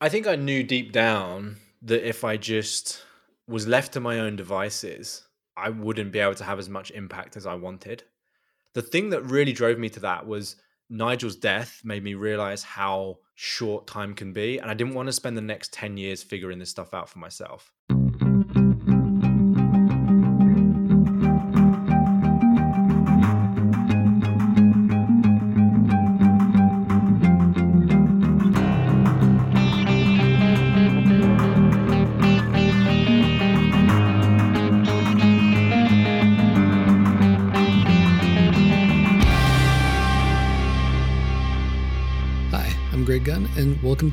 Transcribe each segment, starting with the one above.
I think I knew deep down that if I just was left to my own devices, I wouldn't be able to have as much impact as I wanted. The thing that really drove me to that was Nigel's death made me realize how short time can be. And I didn't want to spend the next 10 years figuring this stuff out for myself.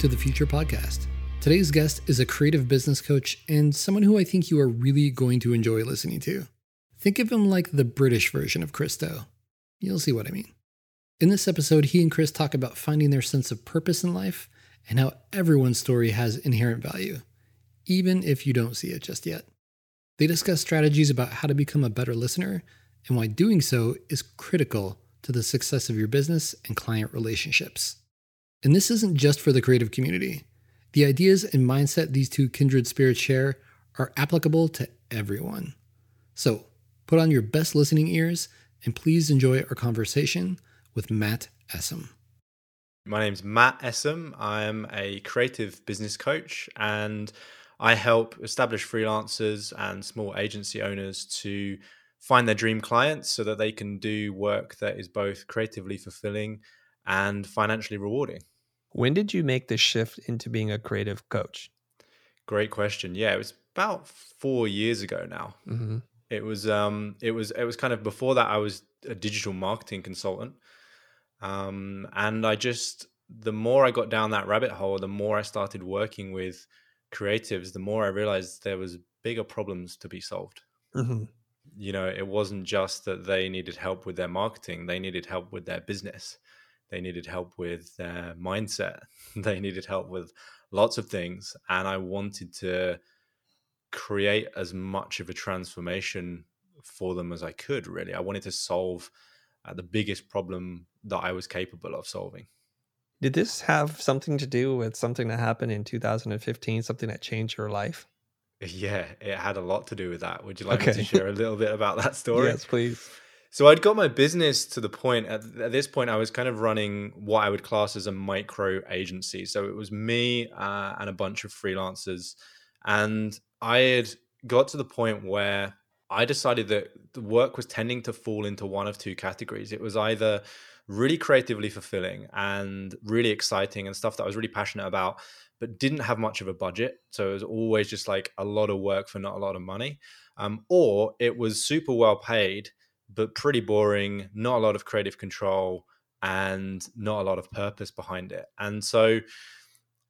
To the Futur Podcast. Today's guest is a creative business coach and someone who I think you are really going to enjoy listening to. Think of him like the British version of Chris Do. You'll see what I mean. In this episode, he and Chris talk about finding their sense of purpose in life and how everyone's story has inherent value, even if you don't see it just yet. They discuss strategies about how to become a better listener and why doing so is critical to the success of your business and client relationships. And this isn't just for the creative community. The ideas and mindset these two kindred spirits share are applicable to everyone. So put on your best listening ears and please enjoy our conversation with Matt Essam. My name's Matt Essam. I'm a creative business coach and I help established freelancers and small agency owners to find their dream clients so that they can do work that is both creatively fulfilling and financially rewarding. When did you make the shift into being a creative coach? Great question. Yeah, it was about four years ago now. Mm-hmm. It was um, it was it was kind of before that. I was a digital marketing consultant, um, and I just the more I got down that rabbit hole, the more I started working with creatives, the more I realized there was bigger problems to be solved. Mm-hmm. You know, it wasn't just that they needed help with their marketing; they needed help with their business they needed help with their mindset. they needed help with lots of things. And I wanted to create as much of a transformation for them as I could, really. I wanted to solve uh, the biggest problem that I was capable of solving. Did this have something to do with something that happened in 2015, something that changed your life? Yeah, it had a lot to do with that. Would you like okay. me to share a little bit about that story? Yes, please. So I'd got my business to the point at, at, this point I was kind of running what I would class as a micro agency. So it was me uh, and a bunch of freelancers, and I had got to the point where I decided that the work was tending to fall into one of two categories. It was either really creatively fulfilling and really exciting and stuff that I was really passionate about, but didn't have much of a budget. So it was always just like a lot of work for not a lot of money. Um, or it was super well paid but pretty boring, not a lot of creative control, and not a lot of purpose behind it. And so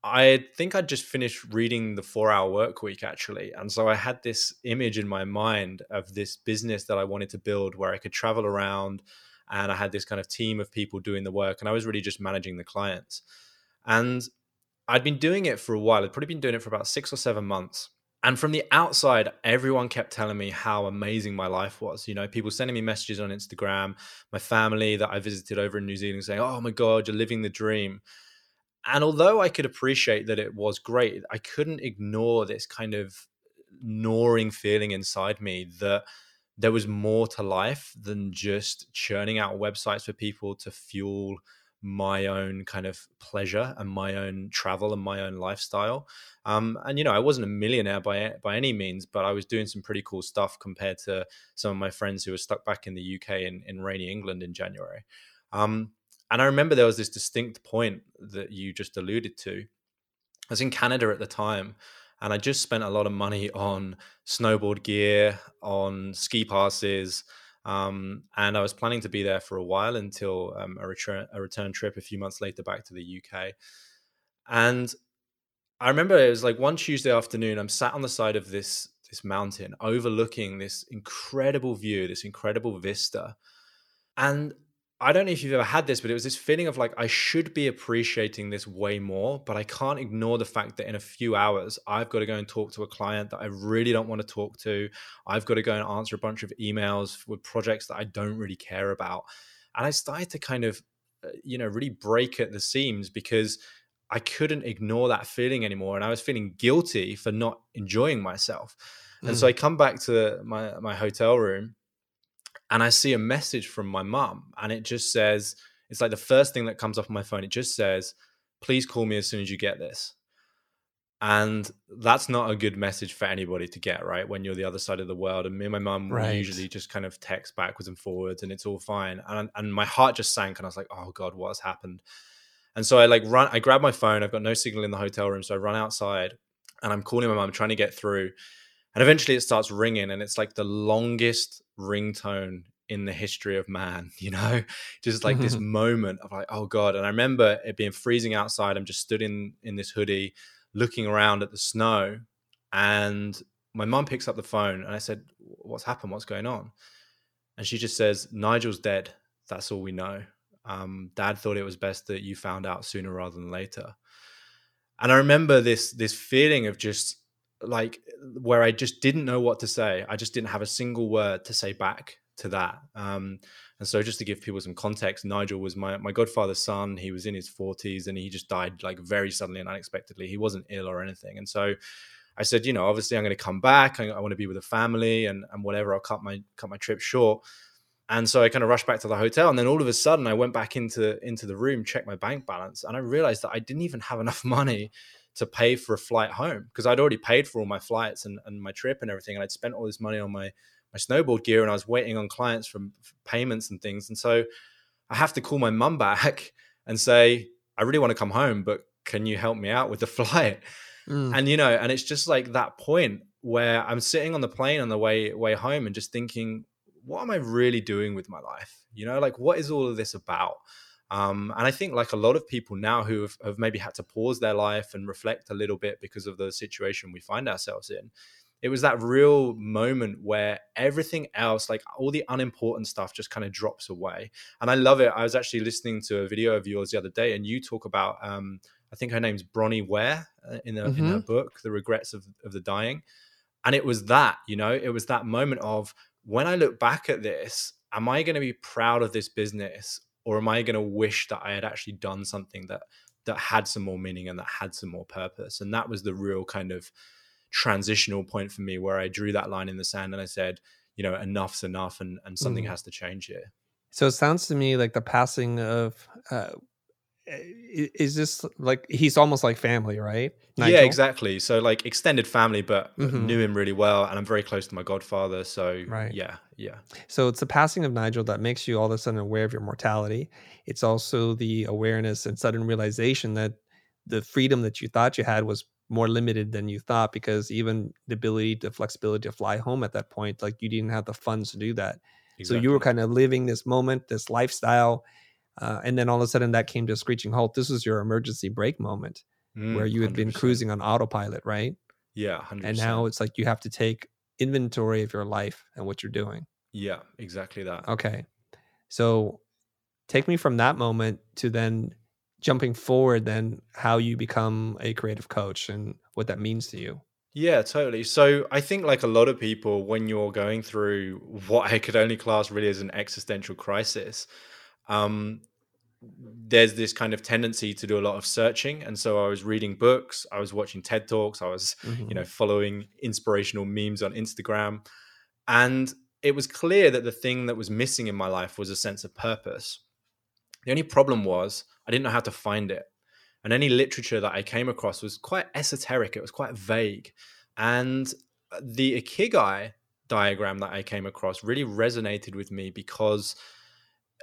I think I'd just finished reading the four hour work week actually. And so I had this image in my mind of this business that I wanted to build where I could travel around and I had this kind of team of people doing the work and I was really just managing the clients. And I'd been doing it for a while. I'd probably been doing it for about six or seven months. And from the outside, everyone kept telling me how amazing my life was. You know, people sending me messages on Instagram, my family that I visited over in New Zealand saying, Oh my God, you're living the dream. And although I could appreciate that it was great, I couldn't ignore this kind of gnawing feeling inside me that there was more to life than just churning out websites for people to fuel my own kind of pleasure and my own travel and my own lifestyle. Um, and you know, I wasn't a millionaire by by any means, but I was doing some pretty cool stuff compared to some of my friends who were stuck back in the UK in, in rainy England in January. Um, and I remember there was this distinct point that you just alluded to. I was in Canada at the time, and I just spent a lot of money on snowboard gear, on ski passes. Um, and I was planning to be there for a while until um, a return a return trip a few months later back to the UK. And I remember it was like one Tuesday afternoon. I'm sat on the side of this this mountain, overlooking this incredible view, this incredible vista, and I don't know if you've ever had this, but it was this feeling of like, I should be appreciating this way more, but I can't ignore the fact that in a few hours, I've got to go and talk to a client that I really don't want to talk to. I've got to go and answer a bunch of emails with projects that I don't really care about. And I started to kind of, uh, you know, really break at the seams because I couldn't ignore that feeling anymore. And I was feeling guilty for not enjoying myself. And mm. so I come back to my, my hotel room and I see a message from my mum. And it just says, it's like the first thing that comes off my phone. It just says, please call me as soon as you get this. And that's not a good message for anybody to get, right? When you're the other side of the world. And me and my mum right. usually just kind of text backwards and forwards and it's all fine. And, and my heart just sank and I was like, oh God, what has happened? And so I like run, I grab my phone. I've got no signal in the hotel room. So I run outside and I'm calling my mum, trying to get through. And eventually it starts ringing and it's like the longest ringtone in the history of man, you know, just like this moment of like, oh God. And I remember it being freezing outside. I'm just stood in, in this hoodie looking around at the snow. And my mum picks up the phone and I said, what's happened? What's going on? And she just says, Nigel's dead. That's all we know um, dad thought it was best that you found out sooner rather than later and i remember this this feeling of just like where i just didn't know what to say. I just didn't have a single word to say back to that um, and so just to give people some context nigel was my, my godfather's son. He was in his 40s and he just died like very suddenly and unexpectedly. He wasn't ill or anything and so i said you know obviously i'm going to come back. I, I want to be with the family and, and whatever. I'll cut my cut my trip short. And so I kind of rushed back to the hotel, and then all of a sudden I went back into into the room, checked my bank balance, and I realized that I didn't even have enough money to pay for a flight home because I'd already paid for all my flights and, and my trip and everything, and I'd spent all this money on my my snowboard gear, and I was waiting on clients from payments and things, and so I have to call my mum back and say I really want to come home, but can you help me out with the flight? Mm. And you know, and it's just like that point where I'm sitting on the plane on the way way home and just thinking, what am I really doing with my life? You know, like what is all of this about? Um, and I think like a lot of people now who have, have, maybe had to pause their life and reflect a little bit because of the situation we find ourselves in. It was that real moment where everything else, like all the unimportant stuff, just kind of drops away. And I love it. I was actually listening to a video of yours the other day, and you talk about, um, I think her name's Bronnie Ware in, the, mm-hmm. in her book, The Regrets of, of the Dying. And it was that, you know, it was that moment of when I look back at this, am I going to be proud of this business or am I going to wish that I had actually done something that that had some more meaning and that had some more purpose? And that was the real kind of transitional point for me where I drew that line in the sand and I said, you know, enough's enough and and something mm. has to change here. So it sounds to me like the passing of uh, is this like he's almost like family, right? Nigel? Yeah, exactly. So like extended family, but mm-hmm. knew him really well, and I'm very close to my godfather. So right. yeah, yeah. So it's the passing of Nigel that makes you all of a sudden aware of your mortality. It's also the awareness and sudden realization that the freedom that you thought you had was more limited than you thought because even the ability, the flexibility to fly home at that point, like you didn't have the funds to do that. Exactly. So you were kind of living this moment, this lifestyle uh, and then all of a sudden that came to a screeching halt. This was your emergency brake moment mm, where you had 100%. been cruising on autopilot, right? Yeah. 100%. And now it's like you have to take inventory of your life and what you're doing. Yeah, exactly that. Okay. So take me from that moment to then jumping forward, then how you become a creative coach and what that means to you. Yeah, totally. So I think, like a lot of people, when you're going through what I could only class really as an existential crisis, um, there's this kind of tendency to do a lot of searching and so i was reading books i was watching ted talks i was mm-hmm. you know following inspirational memes on instagram and it was clear that the thing that was missing in my life was a sense of purpose the only problem was i didn't know how to find it and any literature that i came across was quite esoteric it was quite vague and the ikigai diagram that i came across really resonated with me because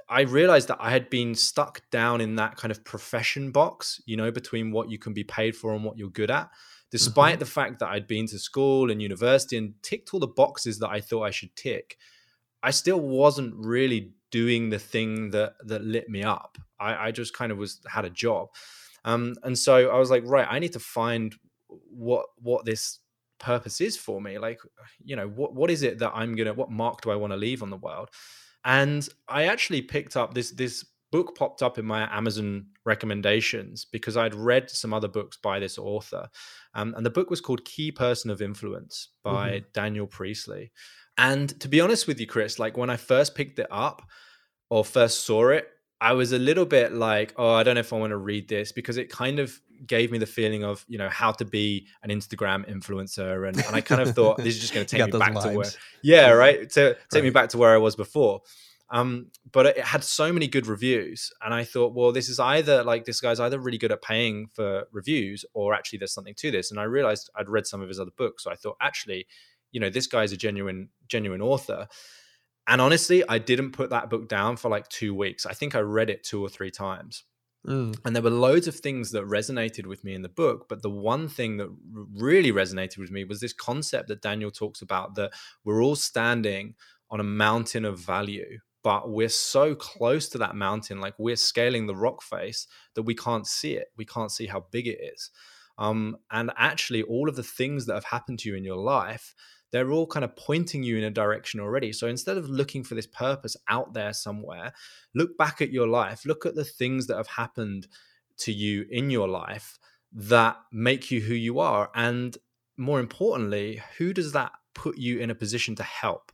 I realized that I had been stuck down in that kind of profession box, you know, between what you can be paid for and what you're good at. Despite mm-hmm. the fact that I'd been to school and university and ticked all the boxes that I thought I should tick, I still wasn't really doing the thing that that lit me up. I, I just kind of was had a job, um, and so I was like, right, I need to find what what this purpose is for me. Like, you know, what what is it that I'm gonna, what mark do I want to leave on the world? And I actually picked up this this book popped up in my Amazon recommendations because I'd read some other books by this author. Um, and the book was called Key Person of Influence by mm-hmm. Daniel Priestley. And to be honest with you, Chris, like when I first picked it up or first saw it, I was a little bit like, oh, I don't know if I want to read this because it kind of gave me the feeling of, you know, how to be an Instagram influencer. And, and I kind of thought this is just going to take me back vibes. to where, yeah, right. To take right. me back to where I was before. Um, but it had so many good reviews. And I thought, well, this is either like this guy's either really good at paying for reviews or actually there's something to this. And I realized I'd read some of his other books. So I thought, actually, you know, this guy's a genuine, genuine author. And honestly, I didn't put that book down for like two weeks. I think I read it two or three times. Mm. And there were loads of things that resonated with me in the book. But the one thing that really resonated with me was this concept that Daniel talks about that we're all standing on a mountain of value, but we're so close to that mountain, like we're scaling the rock face, that we can't see it. We can't see how big it is. Um, and actually, all of the things that have happened to you in your life they're all kind of pointing you in a direction already. So instead of looking for this purpose out there somewhere, look back at your life, look at the things that have happened to you in your life that make you who you are. And more importantly, who does that put you in a position to help?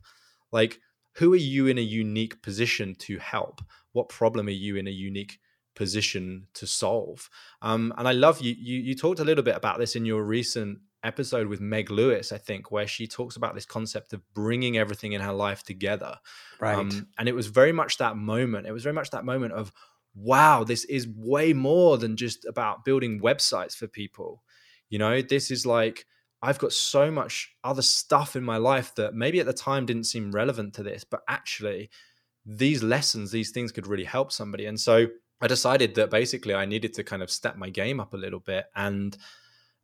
Like, who are you in a unique position to help? What problem are you in a unique position to solve? Um, and I love you, you. You talked a little bit about this in your recent episode with Meg Lewis, I think, where she talks about this concept of bringing everything in her life together. Right. Um, and it was very much that moment. It was very much that moment of, wow, this is way more than just about building websites for people. You know, this is like, I've got so much other stuff in my life that maybe at the time didn't seem relevant to this, but actually, these lessons, these things could really help somebody. And so I decided that basically I needed to kind of step my game up a little bit and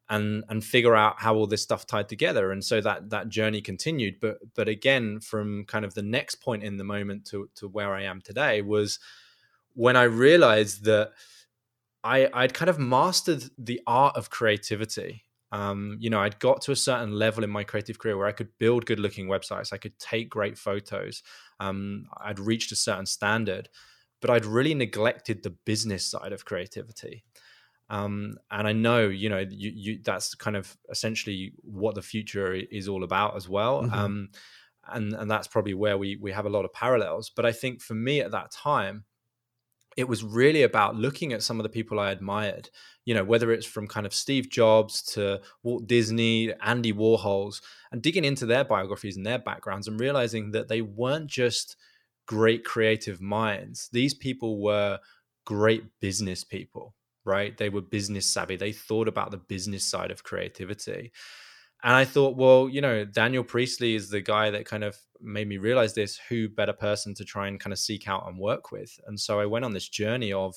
and and figure out how all this stuff tied together. And so that that journey continued. But but again from kind of the next point in the moment to to where i am today was when i realized that i i'd kind of mastered the art of creativity. Um, you know i'd got to a certain level in my creative career where i could build good looking websites. I could take great photos. Um, i'd reached a certain standard but i'd really neglected the business side of creativity um, and I know, you know, you, you, that's kind of essentially what the Futur is all about as well. Mm-hmm. Um, and and that's probably where we we have a lot of parallels. But I think for me at that time, it was really about looking at some of the people I admired. You know, whether it's from kind of Steve Jobs to Walt Disney, Andy Warhols, and digging into their biographies and their backgrounds and realizing that they weren't just great creative minds. These people were great business people right? They were business savvy. They thought about the business side of creativity. And I thought, well, you know, Daniel Priestley is the guy that kind of made me realize this. Who better person to try and kind of seek out and work with? And so I went on this journey of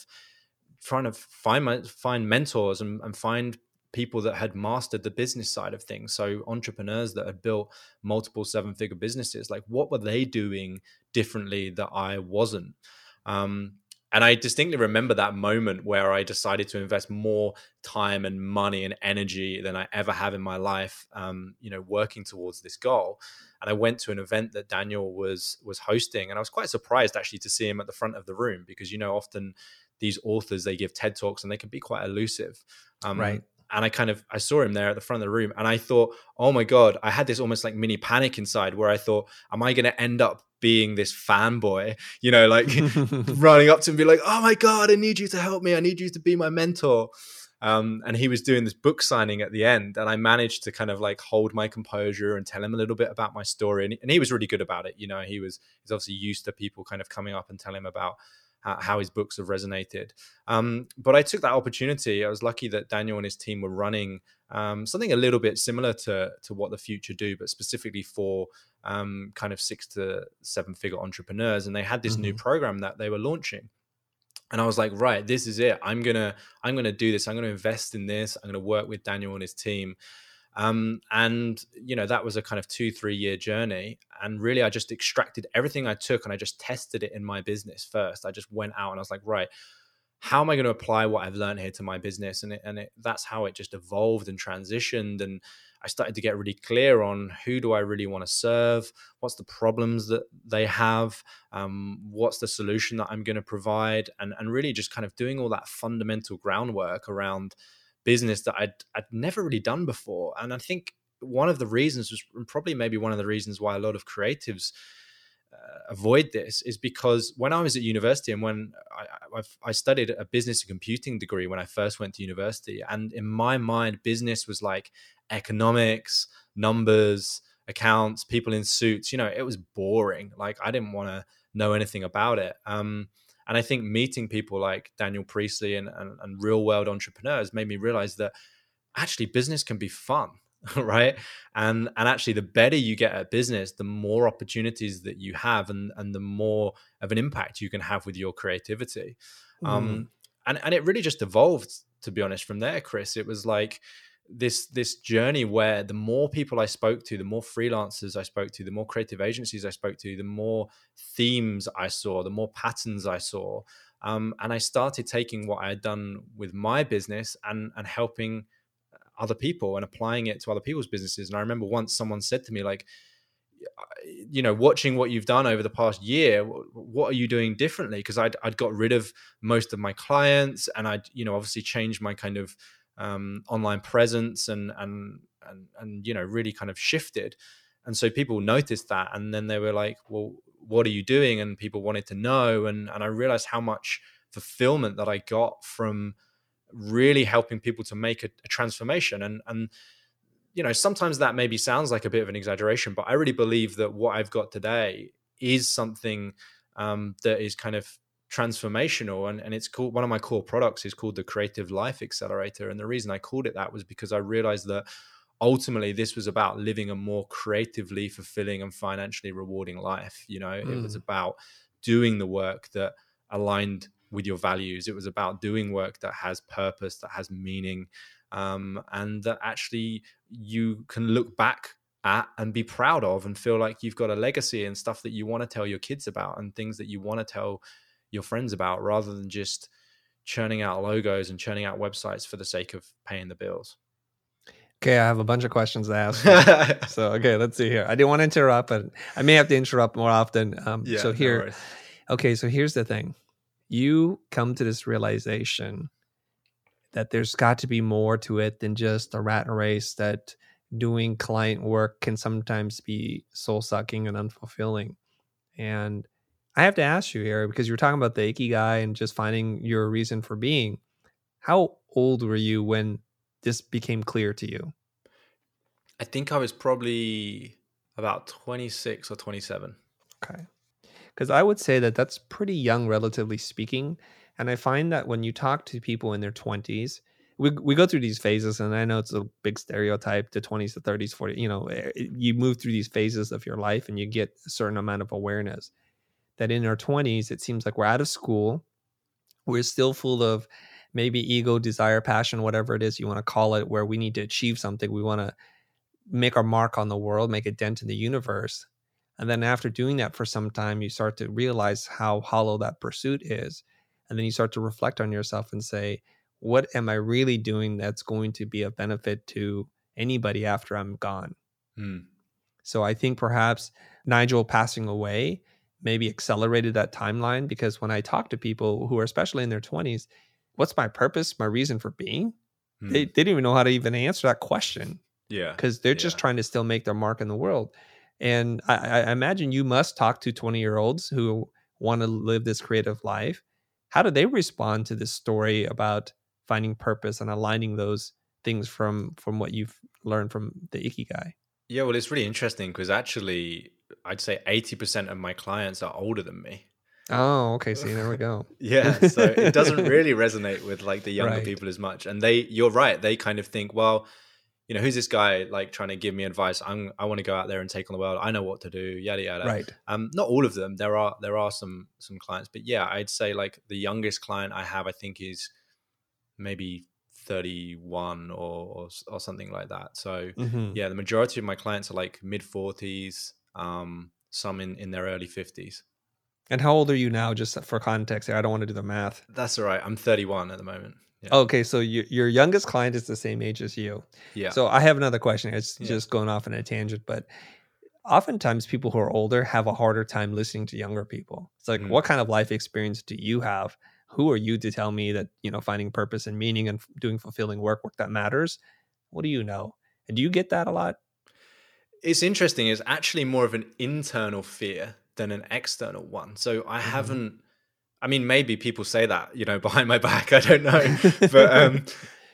trying to find my, find mentors and, and find people that had mastered the business side of things. So entrepreneurs that had built multiple seven figure businesses, like what were they doing differently that I wasn't? Um, and I distinctly remember that moment where I decided to invest more time and money and energy than I ever have in my life, um, you know, working towards this goal. And I went to an event that Daniel was was hosting, and I was quite surprised actually to see him at the front of the room because you know often these authors they give TED talks and they can be quite elusive, um, right? And I kind of I saw him there at the front of the room and I thought, "Oh my god, I had this almost like mini panic inside where I thought, am I going to end up being this fanboy, you know, like running up to him and be like, "Oh my god, I need you to help me. I need you to be my mentor." Um, and he was doing this book signing at the end, and I managed to kind of like hold my composure and tell him a little bit about my story, and, and he was really good about it. You know, he was he's obviously used to people kind of coming up and telling him about how his books have resonated. Um, but I took that opportunity. I was lucky that Daniel and his team were running um, something a little bit similar to to what the Futur do, but specifically for um, kind of six to seven figure entrepreneurs. And they had this mm-hmm. new program that they were launching. And I was like, right, this is it. I'm gonna I'm gonna do this. I'm gonna invest in this. I'm gonna work with Daniel and his team. Um, and you know that was a kind of two three year journey. And really i just extracted everything i took and i just tested it in my business first. I just went out and i was like right how am i going to apply what i've learned here to my business? And it, and it, that's how it just evolved and transitioned. And i started to get really clear on who do i really want to serve? What's the problems that they have? Um, what's the solution that i'm going to provide? And, and really just kind of doing all that fundamental groundwork around business that I'd, I'd never really done before. And I think one of the reasons was probably maybe one of the reasons why a lot of creatives uh, avoid this is because when I was at university and when I, I, I, studied a business and computing degree when I first went to university, and in my mind, business was like economics, numbers, accounts, people in suits. You know, it was boring. Like I didn't want to know anything about it. Um, and I think meeting people like Daniel Priestley and, and, and real world entrepreneurs made me realize that actually business can be fun right? And and actually the better you get at business the more opportunities that you have and and the more of an impact you can have with your creativity. Mm. um and and it really just evolved to be honest from there chris. It was like this this journey where the more people I spoke to, the more freelancers I spoke to, the more creative agencies I spoke to, the more themes I saw, the more patterns I saw, um, and I started taking what I had done with my business and and helping other people and applying it to other people's businesses. And I remember once someone said to me like, you know, watching what you've done over the past year, what are you doing differently? Because I'd I'd got rid of most of my clients, and I'd you know obviously changed my kind of um, online presence and and and and you know really kind of shifted. And so people noticed that and then they were like well what are you doing? And people wanted to know. And and i realized how much fulfillment that i got from really helping people to make a, a transformation. And and you know sometimes that maybe sounds like a bit of an exaggeration but i really believe that what i've got today is something um, that is kind of transformational and, and it's called one of my core products is called the creative life accelerator and the reason i called it that was because i realized that ultimately this was about living a more creatively fulfilling and financially rewarding life you know mm. it was mm. about doing the work that aligned with your values it was about doing work that has purpose that has meaning um, and that actually you can look back at and be proud of and feel like you've got a legacy and stuff that you want to tell your kids about and things that you want to tell your friends about rather than just churning out logos and churning out websites for the sake of paying the bills. Okay, I have a bunch of questions to ask. so, okay, let's see here. I didn't want to interrupt, but I may have to interrupt more often. Um, yeah, so here, no okay, so here's the thing: you come to this realization that there's got to be more to it than just a rat race. That doing client work can sometimes be soul sucking and unfulfilling, and I have to ask you here because you were talking about the ikigai and just finding your reason for being. How old were you when this became clear to you? I think I was probably about 26 or 27. Okay. Because I would say that that's pretty young, relatively speaking. And I find that when you talk to people in their 20s, we, we go through these phases, and I know it's a big stereotype the 20s, the 30s, 40s. You know, eh, you move through these phases of your life and you get a certain amount of awareness that in our 20s, it seems like we're out of school. We're still full of maybe ego, desire, passion, whatever it is you want to call it, where we need to achieve something. We want to make our mark on the world, make a dent in the universe. And then after doing that for some time, you start to realize how hollow that pursuit is. And then you start to reflect on yourself and say, what am I really doing that's going to be of benefit to anybody after I'm gone? Hmm. So I think perhaps Nigel passing away maybe accelerated that timeline because when I talk to people who are especially in their 20s, what's my purpose, my reason for being? Hmm. They, they didn't even know how to even answer that question. Yeah. Because they're just trying to still make their mark in the world. And I, I imagine you must talk to 20 year olds who want to live this creative life. How do they respond to this story about finding purpose and aligning those things from from what you've learned from the ikigai? Yeah, well, it's really interesting because actually I'd say 80% of my clients are older than me. Oh, okay. See, there we go. yeah. So it doesn't really resonate with like the younger right. people as much. And they, you're right. They kind of think, well, you know, who's this guy like trying to give me advice? I'm, I want to go out there and take on the world. I know what to do. Yada yada. Right. Um, not all of them. There are there are some some clients, but yeah, I'd say like the youngest client I have, I think, is maybe 31 or or, or something like that. So mm-hmm. yeah, the majority of my clients are like mid 40s, um, some in, in their early 50s. And how old are you now, just for context? Here, I don't want to do the math. That's all right. I'm 31 at the moment. Yeah. Okay, so your your youngest client is the same age as you. Yeah. So I have another question. It's yeah. just going off on a tangent, but oftentimes people who are older have a harder time listening to younger people. It's like, mm. what kind of life experience do you have? Who are you to tell me that you know finding purpose and meaning and doing fulfilling work, work that matters? What do you know? And do you get that a lot? It's interesting. It's actually more of an internal fear than an external one. So I mm-hmm. haven't. I mean, maybe people say that you know behind my back. I don't know, but um,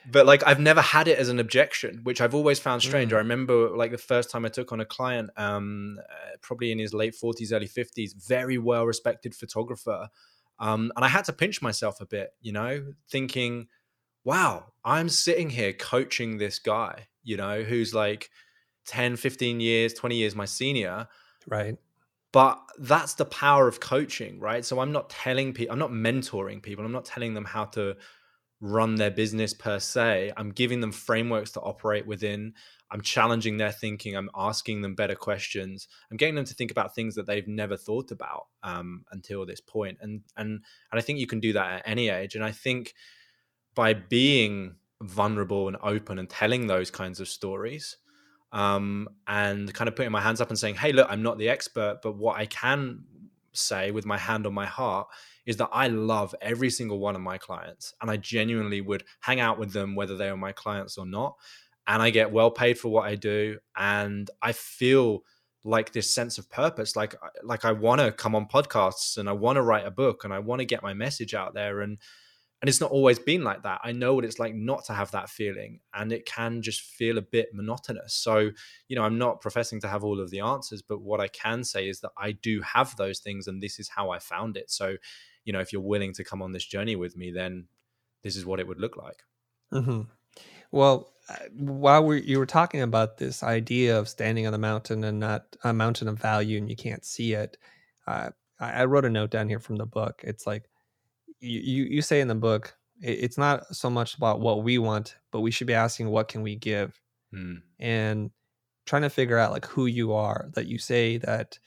but like I've never had it as an objection, which I've always found strange. Mm. I remember like the first time I took on a client, um, uh, probably in his late forties, early fifties, very well respected photographer, um, and I had to pinch myself a bit, you know, thinking, wow, I'm sitting here coaching this guy, you know, who's like 10, 15 years, 20 years my senior. Right. But that's the power of coaching, right? So I'm not telling people, I'm not mentoring people, I'm not telling them how to run their business per se. I'm giving them frameworks to operate within. I'm challenging their thinking. I'm asking them better questions. I'm getting them to think about things that they've never thought about um, until this point. And and and I think you can do that at any age. And I think by being vulnerable and open and telling those kinds of stories, um, and kind of putting my hands up and saying, "Hey, look, I'm not the expert, but what I can say with my hand on my heart is that I love every single one of my clients and I genuinely would hang out with them whether they are my clients or not and I get well paid for what I do and I feel like this sense of purpose like like I want to come on podcasts and I want to write a book and I want to get my message out there and and it's not always been like that. I know what it's like not to have that feeling and it can just feel a bit monotonous. So, you know, I'm not professing to have all of the answers, but what I can say is that I do have those things and this is how I found it. So, you know, if you're willing to come on this journey with me, then this is what it would look like. Mm-hmm. Well, uh, while we, you were talking about this idea of standing on the mountain and not a mountain of value and you can't see it, uh, I, I wrote a note down here from the book. It's like you, you, say in the book, it, it's not so much about what we want, but we should be asking what can we give, mm. and trying to figure out like who you are. That you say that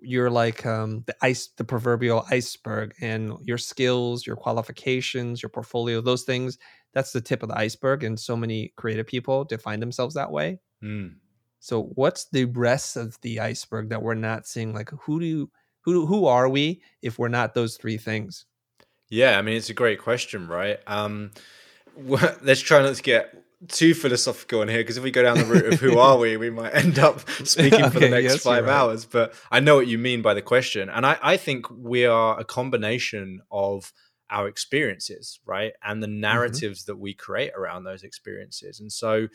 you're like um, the ice the proverbial iceberg and your skills your qualifications your portfolio those things that's the tip of the iceberg and so many creative people define themselves that way mm. so what's the rest of the iceberg that we're not seeing like who do you who who are we if we're not those three things yeah i mean it's a great question right um let's try not to get too philosophical in here because if we go down the route of who are we, we might end up speaking for the next yes, five right. hours. But I know what you mean by the question. And I, I think we are a combination of our experiences, right? And the mm-hmm. narratives mm-hmm. that we create around those experiences. And so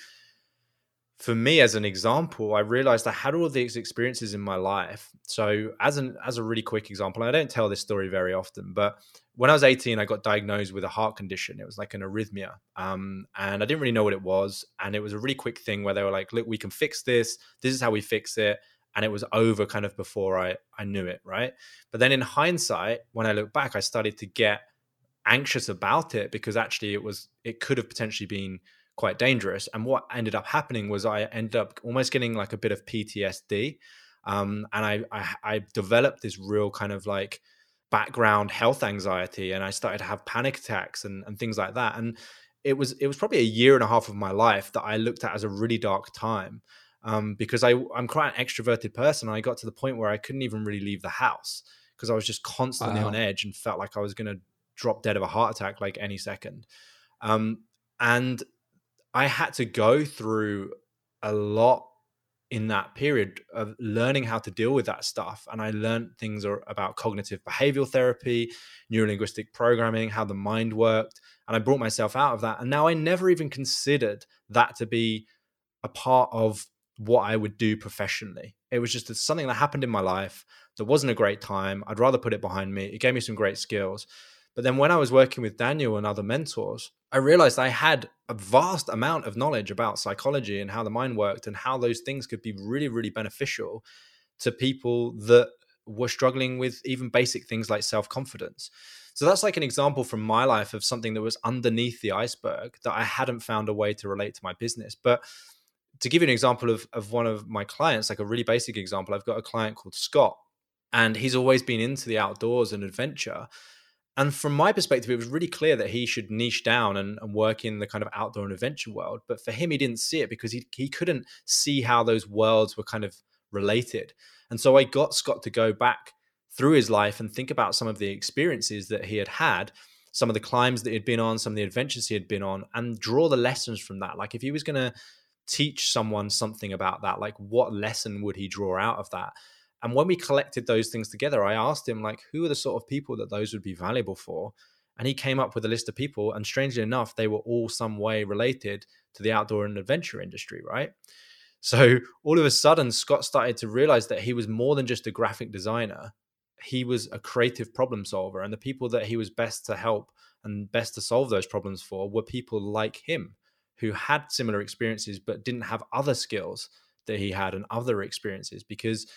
for me as an example i realized i had all these experiences in my life. So as an as a really quick example i don't tell this story very often but when i was 18 i got diagnosed with a heart condition. It was like an arrhythmia um, and i didn't really know what it was and it was a really quick thing where they were like look we can fix this. This is how we fix it and it was over kind of before i i knew it right? But then in hindsight when i look back i started to get anxious about it because actually it was it could have potentially been quite dangerous. And what ended up happening was I ended up almost getting like a bit of PTSD. Um, and I, I, I developed this real kind of like background health anxiety and I started to have panic attacks and, and things like that. And it was it was probably a year and a half of my life that I looked at as a really dark time. Um, because I, I'm quite an extroverted person. I got to the point where I couldn't even really leave the house because I was just constantly wow. on edge and felt like I was going to drop dead of a heart attack like any second. Um, and I had to go through a lot in that period of learning how to deal with that stuff. And I learned things about cognitive behavioral therapy, neurolinguistic programming, how the mind worked. And I brought myself out of that. And now I never even considered that to be a part of what I would do professionally. It was just something that happened in my life that wasn't a great time. I'd rather put it behind me. It gave me some great skills. But then when I was working with Daniel and other mentors, I realized I had a vast amount of knowledge about psychology and how the mind worked and how those things could be really, really beneficial to people that were struggling with even basic things like self confidence. So that's like an example from my life of something that was underneath the iceberg that I hadn't found a way to relate to my business. But to give you an example of, of one of my clients, like a really basic example, I've got a client called Scott, and he's always been into the outdoors and adventure. And from my perspective, it was really clear that he should niche down and, and, work in the kind of outdoor and adventure world. But for him, he didn't see it because he, he couldn't see how those worlds were kind of related. And so I got Scott to go back through his life and think about some of the experiences that he had had, some of the climbs that he'd been on, some of the adventures he had been on, and draw the lessons from that. Like if he was going to teach someone something about that, like what lesson would he draw out of that? And when we collected those things together, I asked him, like, who are the sort of people that those would be valuable for? And he came up with a list of people. And strangely enough, they were all some way related to the outdoor and adventure industry, right? So all of a sudden, Scott started to realize that he was more than just a graphic designer. He was a creative problem solver. And the people that he was best to help and best to solve those problems for were people like him who had similar experiences but didn't have other skills that he had and other experiences because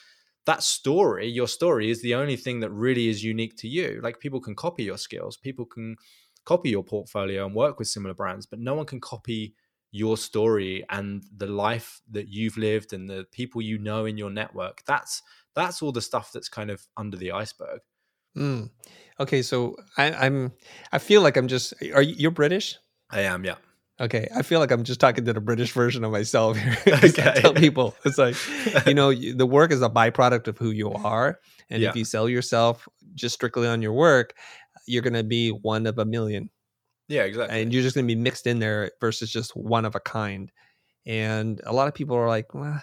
that story your story is the only thing that really is unique to you. Like people can copy your skills people can copy your portfolio and work with similar brands but no one can copy your story and the life that you've lived and the people you know in your network. That's that's all the stuff that's kind of under the iceberg. Mm. okay so I, i'm i feel like i'm just are you you're british? I am yeah Okay, I feel like I'm just talking to the British version of myself here. okay. I tell people it's like, you know, the work is a byproduct of who you are, and yeah. if you sell yourself just strictly on your work, you're going to be one of a million. Yeah, exactly. And you're just going to be mixed in there versus just one of a kind. And a lot of people are like, well,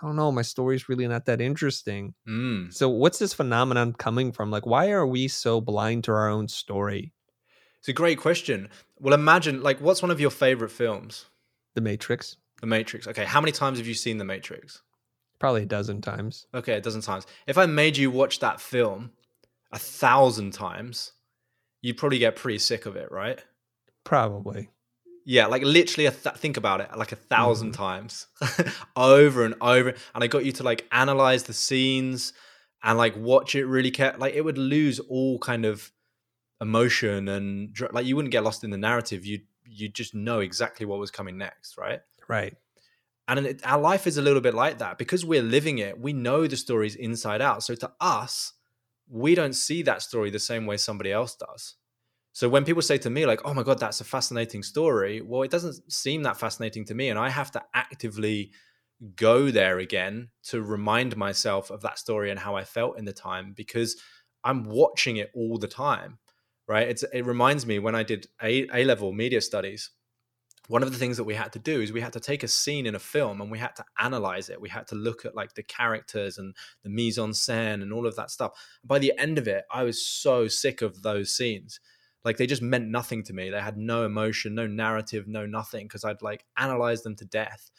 I don't know, my story's really not that interesting. Mm. So, what's this phenomenon coming from? Like, why are we so blind to our own story? It's a great question. Well, imagine like what's one of your favorite films? The Matrix. The Matrix. Okay, how many times have you seen The Matrix? Probably a dozen times. Okay, a dozen times. If I made you watch that film a thousand times, you'd probably get pretty sick of it, right? Probably. Yeah, like literally, a th- think about it, like a 1000 mm times, over and over. And I got you to like analyze the scenes and like watch it really care. Like it would lose all kind of emotion and like you wouldn't get lost in the narrative. You you just know exactly what was coming next right? Right. And it, our life is a little bit like that. Because we're living it we know the stories inside out. So to us we don't see that story the same way somebody else does. So when people say to me like oh my god that's a fascinating story well it doesn't seem that fascinating to me. And i have to actively go there again to remind myself of that story and how i felt in the time because i'm watching it all the time right? It's, it reminds me when I did A, A level media studies, one of the things that we had to do is we had to take a scene in a film and we had to analyze it. We had to look at like the characters and the mise en scène and all of that stuff. By the end of it, I was so sick of those scenes. Like they just meant nothing to me. They had no emotion, no narrative, no nothing because I'd like analyzed them to death.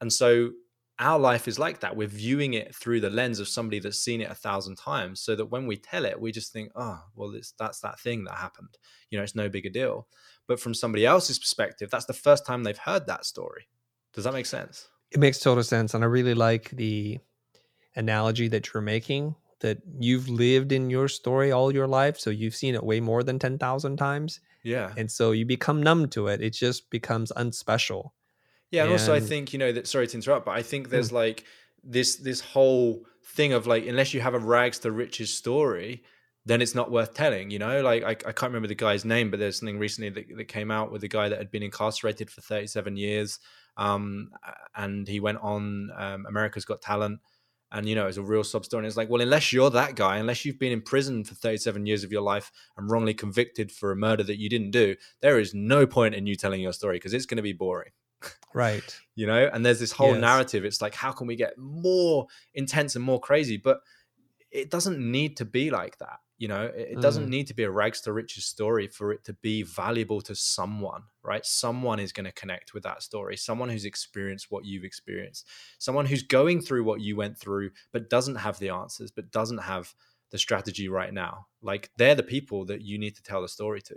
And so our life is like that. We're viewing it through the lens of somebody that's seen it a thousand times, so that when we tell it, we just think, "Oh, well, it's that's that thing that happened." You know, it's no big a deal. But from somebody else's perspective, that's the first time they've heard that story. Does that make sense? It makes total sense, and I really like the analogy that you're making. That you've lived in your story all your life, so you've seen it way more than ten thousand times. Yeah, and so you become numb to it. It just becomes unspecial yeah, and, and also I think you know that. Sorry to interrupt, but I think there's mm. like this this whole thing of like unless you have a rags to riches story, then it's not worth telling. You know, like I, I can't remember the guy's name, but there's something recently that, that came out with a guy that had been incarcerated for 37 years, um, and he went on um, America's Got Talent. And you know, it's a real sub story. And it's like, well, unless you're that guy, unless you've been in prison for 37 years of your life and wrongly convicted for a murder that you didn't do, there is no point in you telling your story because it's going to be boring. Right. you know, and there's this whole yes. narrative. It's like, how can we get more intense and more crazy? But it doesn't need to be like that. You know, it, it doesn't mm. need to be a rags to riches story for it to be valuable to someone, right? Someone is going to connect with that story. Someone who's experienced what you've experienced. Someone who's going through what you went through, but doesn't have the answers, but doesn't have the strategy right now. Like they're the people that you need to tell the story to.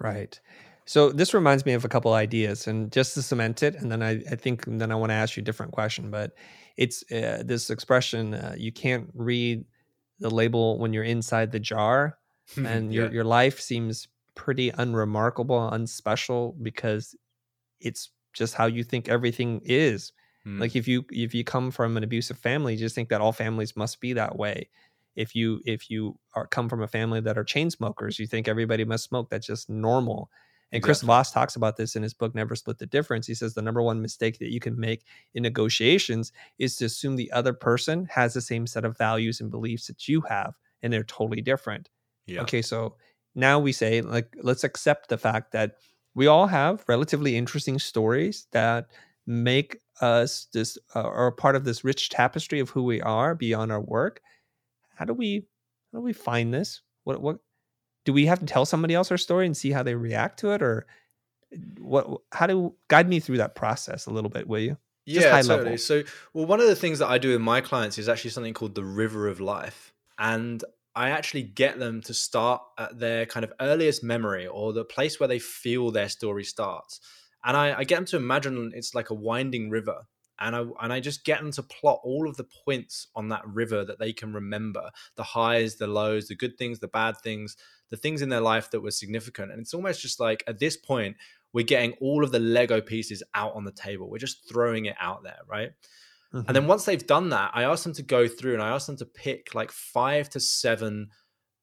Right. So this reminds me of a couple ideas, and just to cement it, and then I, I think then I want to ask you a different question. But it's uh, this expression: uh, you can't read the label when you're inside the jar, and yeah. your your life seems pretty unremarkable, unspecial because it's just how you think everything is. Mm. Like if you if you come from an abusive family, you just think that all families must be that way. If you if you are come from a family that are chain smokers, you think everybody must smoke. That's just normal and Chris Voss talks about this in his book, Never Split the Difference. He says the number one mistake that you can make in negotiations is to assume the other person has the same set of values and beliefs that you have, and they're totally different. Yeah. Okay, so now we say, like, let's accept the fact that we all have relatively interesting stories that make us this uh, or part of this rich tapestry of who we are beyond our work how do we how do we find this what what do we have to tell somebody else our story and see how they react to it or what how do guide me through that process a little bit will you? Just yeah totally. level. so well one of the things that i do with my clients is actually something called the river of life and i actually get them to start at their kind of earliest memory or the place where they feel their story starts. And I, I get them to imagine it's like a winding river and I and I just get them to plot all of the points on that river that they can remember the highs, the lows, the good things, the bad things, the things in their life that were significant. And it's almost just like at this point, we're getting all of the Lego pieces out on the table. We're just throwing it out there, right? Mm-hmm. And then once they've done that, I ask them to go through and I ask them to pick like five to seven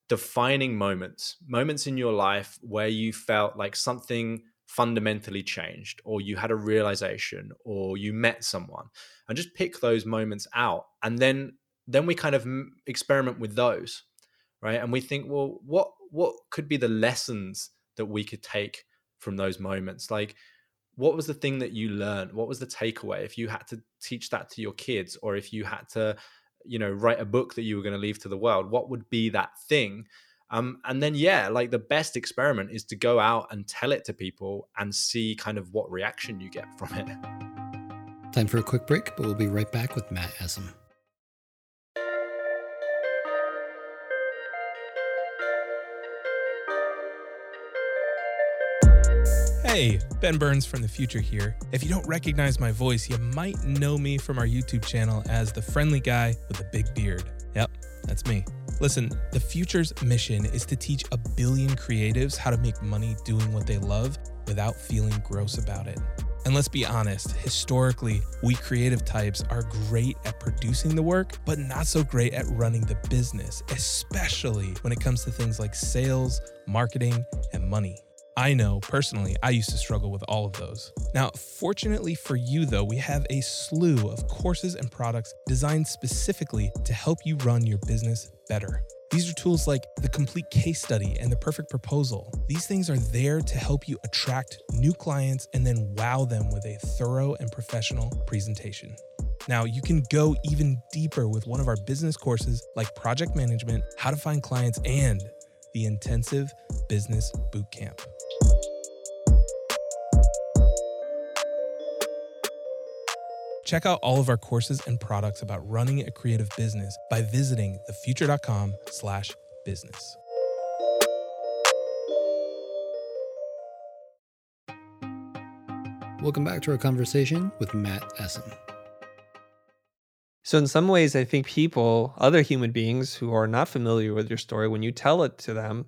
defining moments, moments in your life where you felt like something fundamentally changed or you had a realization or you met someone and just pick those moments out and then then we kind of experiment with those right? And we think well what what could be the lessons that we could take from those moments? Like what was the thing that you learned? What was the takeaway? If you had to teach that to your kids or if you had to you know write a book that you were going to leave to the world what would be that thing um, and then, yeah, like the best experiment is to go out and tell it to people and see kind of what reaction you get from it. Time for a quick break, but we'll be right back with Matt Essam. Hey, Ben Burns from the Futur here. If you don't recognize my voice, you might know me from our YouTube channel as the friendly guy with a big beard. Yep, that's me. Listen, the Futur's mission is to teach a billion creatives how to make money doing what they love without feeling gross about it. And let's be honest, historically, we creative types are great at producing the work, but not so great at running the business, especially when it comes to things like sales, marketing, and money. I know personally, I used to struggle with all of those. Now, fortunately for you, though, we have a slew of courses and products designed specifically to help you run your business better. These are tools like the complete case study and the perfect proposal. These things are there to help you attract new clients and then wow them with a thorough and professional presentation. Now, you can go even deeper with one of our business courses like project management, how to find clients, and the intensive business bootcamp. Check out all of our courses and products about running a creative business by visiting thefutur.com slash business. Welcome back to our conversation with Matt Essam. So, in some ways, I think people, other human beings who are not familiar with your story, when you tell it to them,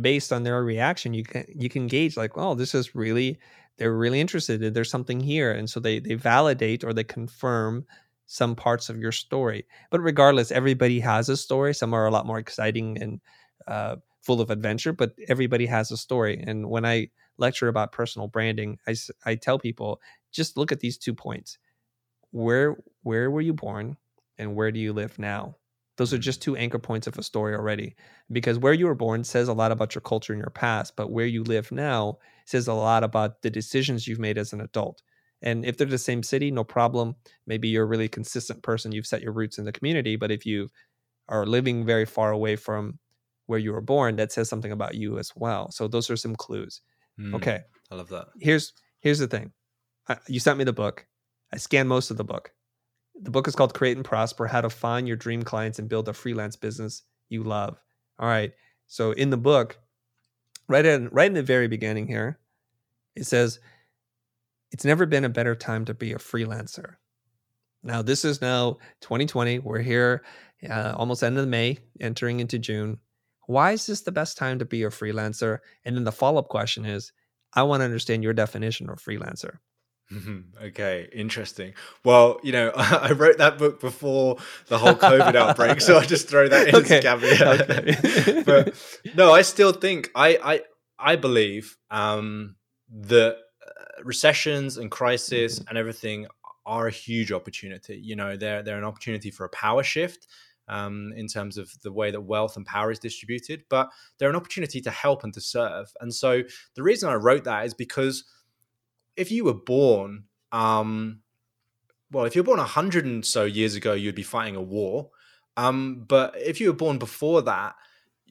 based on their reaction, you can you can gauge like, oh, this is really they're really interested. There's something here, and so they they validate or they confirm some parts of your story. But regardless, everybody has a story. Some are a lot more exciting and uh, full of adventure, but everybody has a story. And when I lecture about personal branding, I I tell people just look at these two points where where were you born and where do you live now? Those are just two anchor points of a story already. Because where you were born says a lot about your culture and your past, but where you live now says a lot about the decisions you've made as an adult. And if they're the same city, no problem. Maybe you're a really consistent person. You've set your roots in the community. But if you are living very far away from where you were born, that says something about you as well. So those are some clues. Mm, okay. I love that. Here's here's the thing. I, you sent me the book. I scanned most of the book. The book is called Create and Prosper How to Find Your Dream Clients and Build a Freelance Business You Love. All right. So in the book, right in right in the very beginning here, it says, It's never been a better time to be a freelancer. Now, this is now 2020. We're here uh, almost end of May, entering into June. Why is this the best time to be a freelancer? And then the follow up question is I want to understand your definition of freelancer. Mm-hmm. Okay, interesting. Well, you know, I wrote that book before the whole COVID outbreak, so I just throw that in okay. as a caveat. Okay. but no, I still think I I I believe um, that uh, recessions and crisis and everything are a huge opportunity. You know, they're they're an opportunity for a power shift. Um, in terms of the way that wealth and power is distributed, but they're an opportunity to help and to serve. And so the reason I wrote that is because if you were born um, well, if you're born a hundred and so years ago, you'd be fighting a war. Um, but if you were born before that,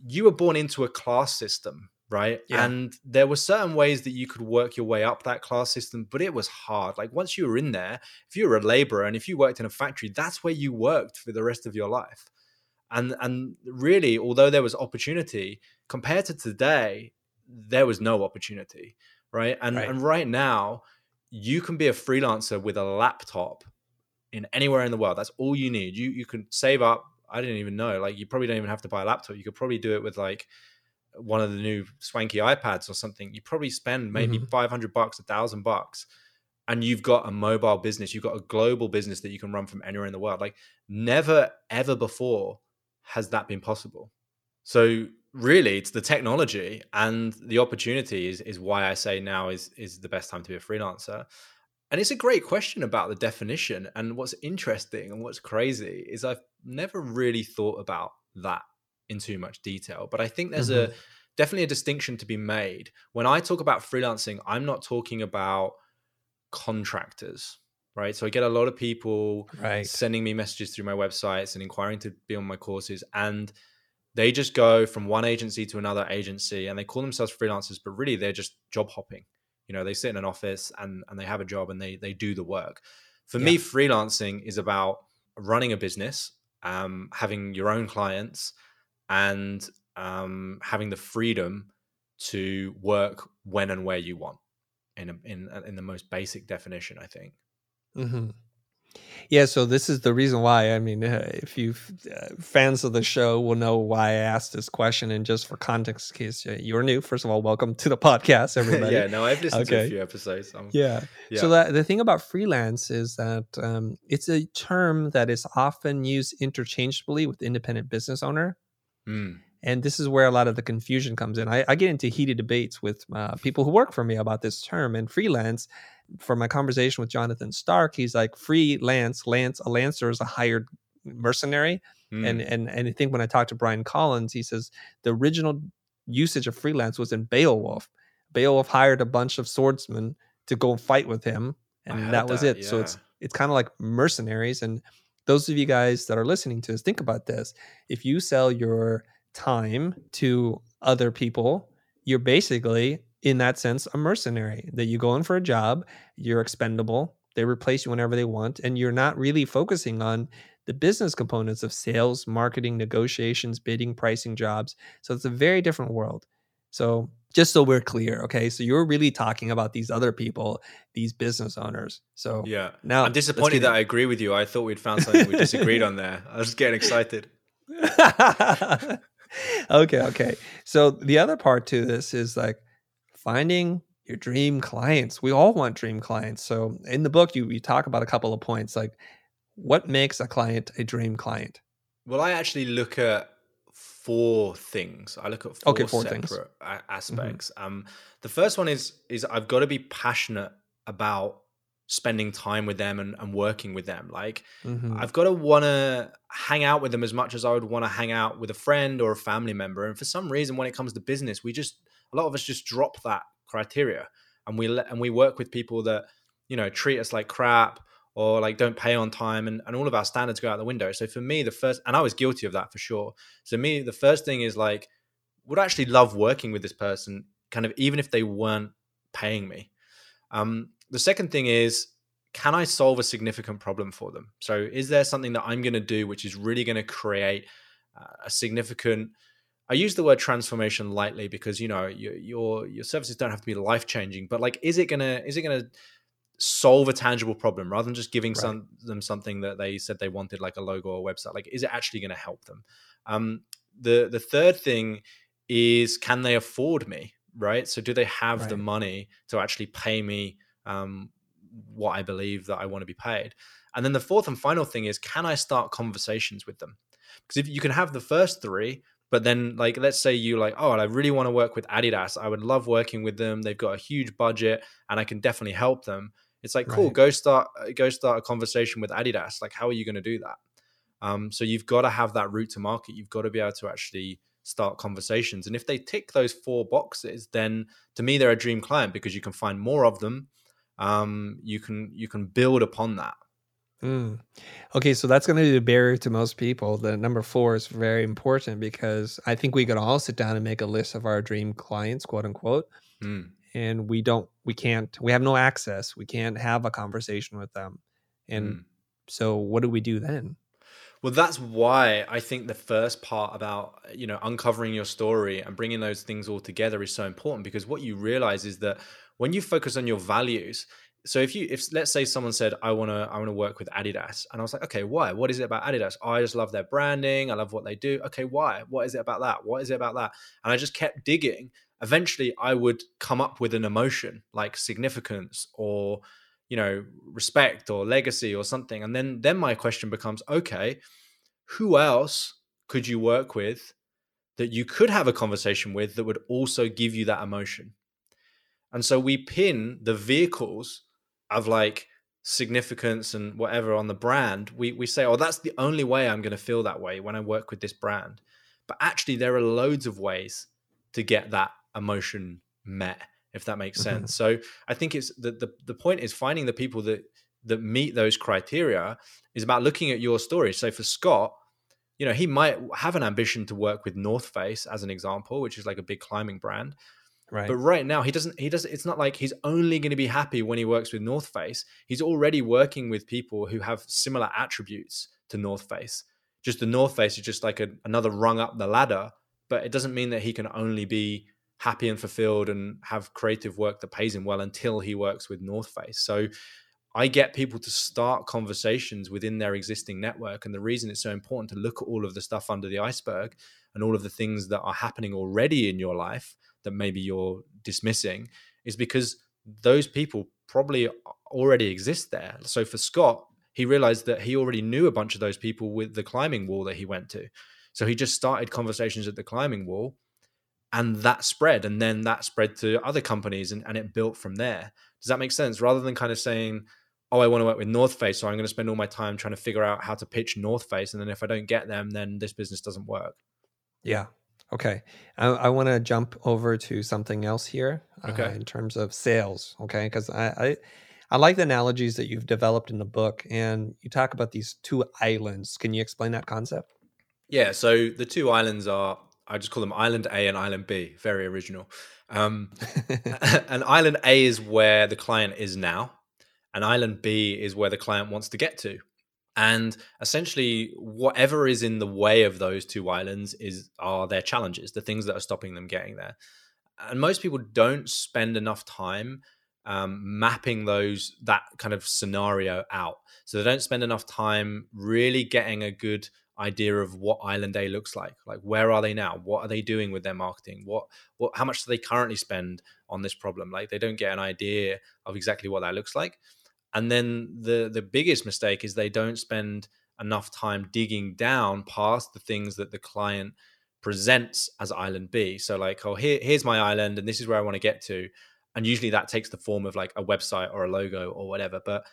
you were born into a class system, right? Yeah. And there were certain ways that you could work your way up that class system, but it was hard. Like once you were in there, if you were a laborer and if you worked in a factory, that's where you worked for the rest of your life. And and really, although there was opportunity compared to today, there was no opportunity, right? And Right. and right now, you can be a freelancer with a laptop in anywhere in the world. That's all you need. You you can save up. I didn't even know. Like you probably don't even have to buy a laptop. You could probably do it with like one of the new swanky iPads or something. You probably spend maybe Mhm. 500 bucks, a thousand bucks, and you've got a mobile business. You've got a global business that you can run from anywhere in the world. Like never ever before has that been possible. So really it's the technology and the opportunity is, is why I say now is is the best time to be a freelancer. And it's a great question about the definition. And what's interesting and what's crazy is I've never really thought about that in too much detail. But I think there's a mm-hmm. definitely a distinction to be made. When I talk about freelancing, I'm not talking about contractors, right? So I get a lot of people Right. sending me messages through my websites and inquiring to be on my courses and they just go from one agency to another agency and they call themselves freelancers but really they're just job hopping. You know they sit in an office and and they have a job and they they do the work. For me freelancing is about running a business um having your own clients and um having the freedom to work when and where you want in a, in in the most basic definition i think. Hmm Yeah, so this is the reason why. I mean, uh, if you uh, fans of the show will know why I asked this question, and just for context, in case uh, you're new, first of all, welcome to the podcast, everybody. yeah no i've listened to a few episodes I'm- yeah. yeah. So that the thing about freelance is that um, it's a term that is often used interchangeably with independent business owner. Mm. And this is where a lot of the confusion comes in. I, I get into heated debates with uh, people who work for me about this term and freelance. For my conversation with Jonathan Stark, he's like freelance, lance, a lancer is a hired mercenary. Mm. And and and I think when I talked to Brian Collins, he says the original usage of freelance was in Beowulf. Beowulf hired a bunch of swordsmen to go fight with him, and that was that, it. So it's it's kind of like mercenaries. And those of you guys that are listening to this, think about this: if you sell your time to other people, you're basically in that sense a mercenary. That you go in for a job, you're expendable. They replace you whenever they want, and you're not really focusing on the business components of sales, marketing, negotiations, bidding, pricing jobs. So it's a very different world. So just so we're clear, okay? So you're really talking about these other people, these business owners. So Yeah. now I'm disappointed that I agree with you. I thought we'd found something we disagreed on there. I was getting excited. okay, okay. So the other part to this is like finding your dream clients. We all want dream clients. So in the book, you you talk about a couple of points like what makes a client a dream client. Well, I actually look at four things. I look at four, Okay, four separate things. Mm-hmm. aspects. Um, the first one is is I've got to be passionate about spending time with them and, and working with them. Like Mhm. I've got to want to hang out with them as much as I would want to hang out with a friend or a family member. And for some reason, when it comes to business, we just a lot of us just drop that criteria, and we let and we work with people that you know treat us like crap or like don't pay on time, and, and all of our standards go out the window. So for me, the first and I was guilty of that for sure. So me, the first thing is like would actually love working with this person, kind of even if they weren't paying me. Um, the second thing is, can I solve a significant problem for them? So, is there something that I'm going to do which is really going to create uh, a significant? I use the word transformation lightly because you know your your, your services don't have to be life changing, but like, is it gonna is it gonna solve a tangible problem rather than just giving Right. some them something that they said they wanted, like a logo or a website? Like, is it actually going to help them? Um, the the third thing is, can they afford me? Right. So, do they have the money to actually pay me um, what I believe that I want to be paid? And then the fourth and final thing is, can I start conversations with them? Because if you can have the first three, but then like let's say you like, oh, I really want to work with Adidas. I would love working with them. They've got a huge budget, and I can definitely help them. It's like, cool, Right. go start go start a conversation with Adidas. Like, how are you going to do that? Um, so you've got to have that route to market. You've got to be able to actually start conversations. And if they tick those four boxes, then to me they're a dream client because you can find more of them. Um, you can you can build upon that. Mm. Okay, so that's going to be the barrier to most people. The number four is very important because I think we could all sit down and make a list of our dream clients, quote unquote, Mm. and we don't, we can't, we have no access. We can't have a conversation with them. And Mm. so, what do we do then? Well, that's why I think the first part about you know uncovering your story and bringing those things all together is so important because what you realize is that when you focus on your values. So if you if let's say someone said I want to I want to work with Adidas and I was like okay why? What is it about Adidas? I just love their branding I love what they do. Okay why? What is it about that? What is it about that? And I just kept digging. Eventually I would come up with an emotion like significance or you know respect or legacy or something. And then then my question becomes okay who else could you work with that you could have a conversation with that would also give you that emotion? And so we pin the vehicles of like significance and whatever on the brand we we say oh that's the only way i'm going to feel that way when i work with this brand. But actually there are loads of ways to get that emotion met if that makes Mhm. sense. So i think it's the, the the point is finding the people that that meet those criteria is about looking at your story. So for scott you know he might have an ambition to work with north face as an example which is like a big climbing brand Right. but right now he doesn't he doesn't it's not like he's only going to be happy when he works with north face he's already working with people who have similar attributes to north face just the north face is just like a, another rung up the ladder but it doesn't mean that he can only be happy and fulfilled and have creative work that pays him well until he works with north face so I get people to start conversations within their existing network. And the reason it's so important to look at all of the stuff under the iceberg and all of the things that are happening already in your life that maybe you're dismissing is because those people probably already exist there. So for Scott, he realized that he already knew a bunch of those people with the climbing wall that he went to. So he just started conversations at the climbing wall and that spread. And then that spread to other companies and, and it built from there. Does that make sense? Rather than kind of saying, oh, I want to work with North Face, so I'm going to spend all my time trying to figure out how to pitch North Face. And then if I don't get them, then this business doesn't work. Yeah. Okay. I, I want to jump over to something else here uh, in terms of sales. Okay. Because I, I, I like the analogies that you've developed in the book, and you talk about these two islands. Can you explain that concept? Yeah. So the two islands are, I just call them Island A and Island B. Very original. Um, and Island A is where the client is now, and Island B is where the client wants to get to. And essentially, whatever is in the way of those two islands is are their challenges, the things that are stopping them getting there. And most people don't spend enough time um, mapping those that kind of scenario out. So they don't spend enough time really getting a good idea of what Island A looks like. Like where are they now? What are they doing with their marketing? What what how much do they currently spend on this problem? Like they don't get an idea of exactly what that looks like. And then the the biggest mistake is they don't spend enough time digging down past the things that the client presents as island B. So like, oh, here, here's my island, and this is where I want to get to. And usually that takes the form of like a website or a logo or whatever. But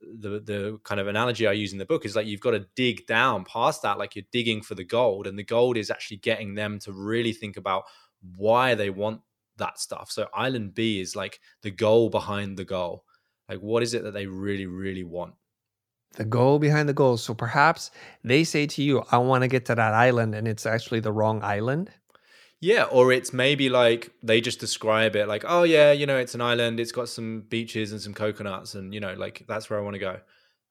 the the kind of analogy I use in the book is like you've got to dig down past that, like you're digging for the gold, and the gold is actually getting them to really think about why they want that stuff. So island B is like the goal behind the goal. Like what is it that they really, really want? The goal behind the goal. So perhaps they say to you, I want to get to that island, and it's actually the wrong island. Yeah, or it's maybe like they just describe it like, oh yeah, you know, it's an island, it's got some beaches and some coconuts, and you know, like that's where I want to go.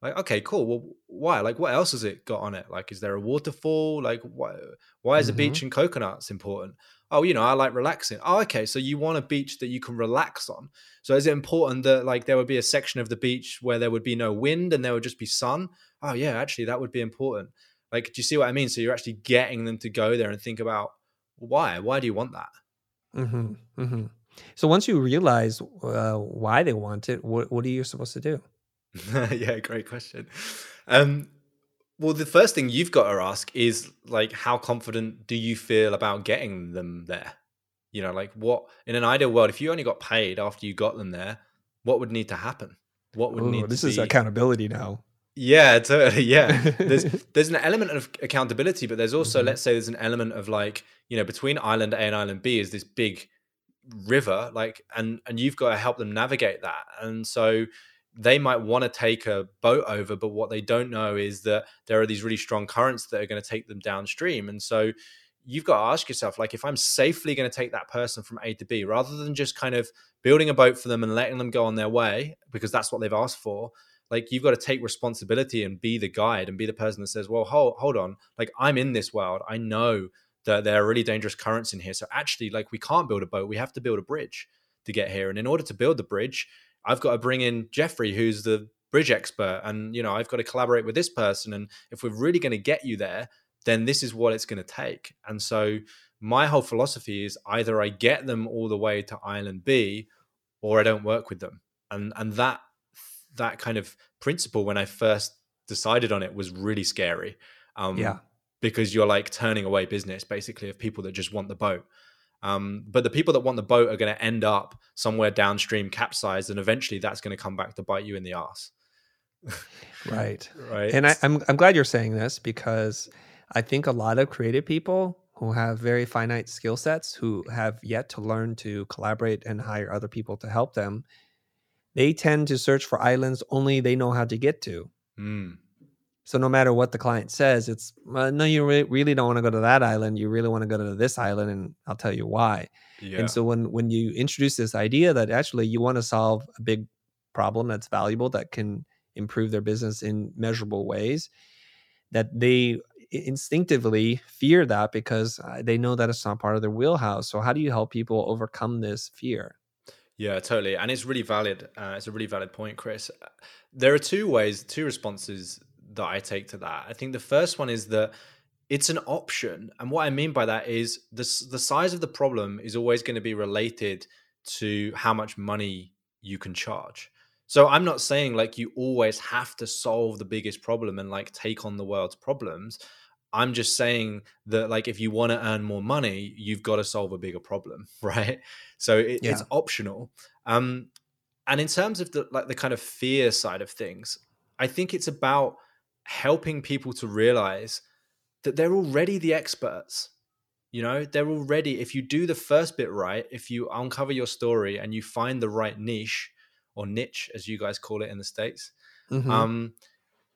Like, okay, cool. Well, why? Like, what else has it got on it? Like, is there a waterfall? Like, why? Why is a Mhm. beach and coconuts important? Oh, you know, I like relaxing. Oh, okay. So you want a beach that you can relax on. So is it important that like there would be a section of the beach where there would be no wind and there would just be sun? Oh, yeah, actually, that would be important. Like, do you see what I mean? So you're actually getting them to go there and think about why? Why do you want that? hmm hmm So once you realize uh, why they want it, what what are you supposed to do? yeah, great question. Um, well, the first thing you've got to ask is like, how confident do you feel about getting them there? You know, like what in an ideal world, if you only got paid after you got them there, what would need to happen? What would Ooh, need this is be? accountability now. Yeah, totally. Yeah, there's there's an element of accountability, but there's also Mhm. let's say there's an element of like you know between island A and island B is this big river, like and and you've got to help them navigate that, and so they might want to take a boat over, but what they don't know is that there are these really strong currents that are going to take them downstream. And so you've got to ask yourself, like, if I'm safely going to take that person from A to B, rather than just kind of building a boat for them and letting them go on their way, because that's what they've asked for, like you've got to take responsibility and be the guide and be the person that says, well, hold, hold on, like I'm in this world. I know that there are really dangerous currents in here. So actually, like we can't build a boat. We have to build a bridge to get here. And in order to build the bridge, I've got to bring in Jeffrey, who's the bridge expert. And, you know, I've got to collaborate with this person. And if we're really going to get you there, then this is what it's going to take. And so my whole philosophy is either I get them all the way to island B or I don't work with them. And and that that kind of principle when I first decided on it was really scary. Um, yeah. Because you're like turning away business basically of people that just want the boat. Um, but the people that want the boat are going to end up somewhere downstream capsized, and eventually that's going to come back to bite you in the ass. right. Right. And I, I'm I'm glad you're saying this because I think a lot of creative people who have very finite skill sets who have yet to learn to collaborate and hire other people to help them they tend to search for islands only they know how to get to. Mm. So no matter what the client says, it's well, no, you re- really don't want to go to that island. You really want to go to this island, and I'll tell you why. Yeah. And so when when you introduce this idea that actually you want to solve a big problem that's valuable that can improve their business in measurable ways, that they instinctively fear that because uh, they know that it's not part of their wheelhouse. So how do you help people overcome this fear? Yeah, totally. And it's really valid. Uh, it's a really valid point, Chris. There are two ways, two responses that I take to that. I think the first one is that it's an option. And what I mean by that is the, the size of the problem is always going to be related to how much money you can charge. So I'm not saying like you always have to solve the biggest problem and like take on the world's problems. I'm just saying that like if you want to earn more money, you've got to solve a bigger problem, right? So it, yeah. it's optional. Um, and in terms of the like the kind of fear side of things, I think it's about helping people to realize that they're already the experts. You know, they're already if you do the first bit right, if you uncover your story and you find the right niche or niche as you guys call it in the states, mm-hmm. um,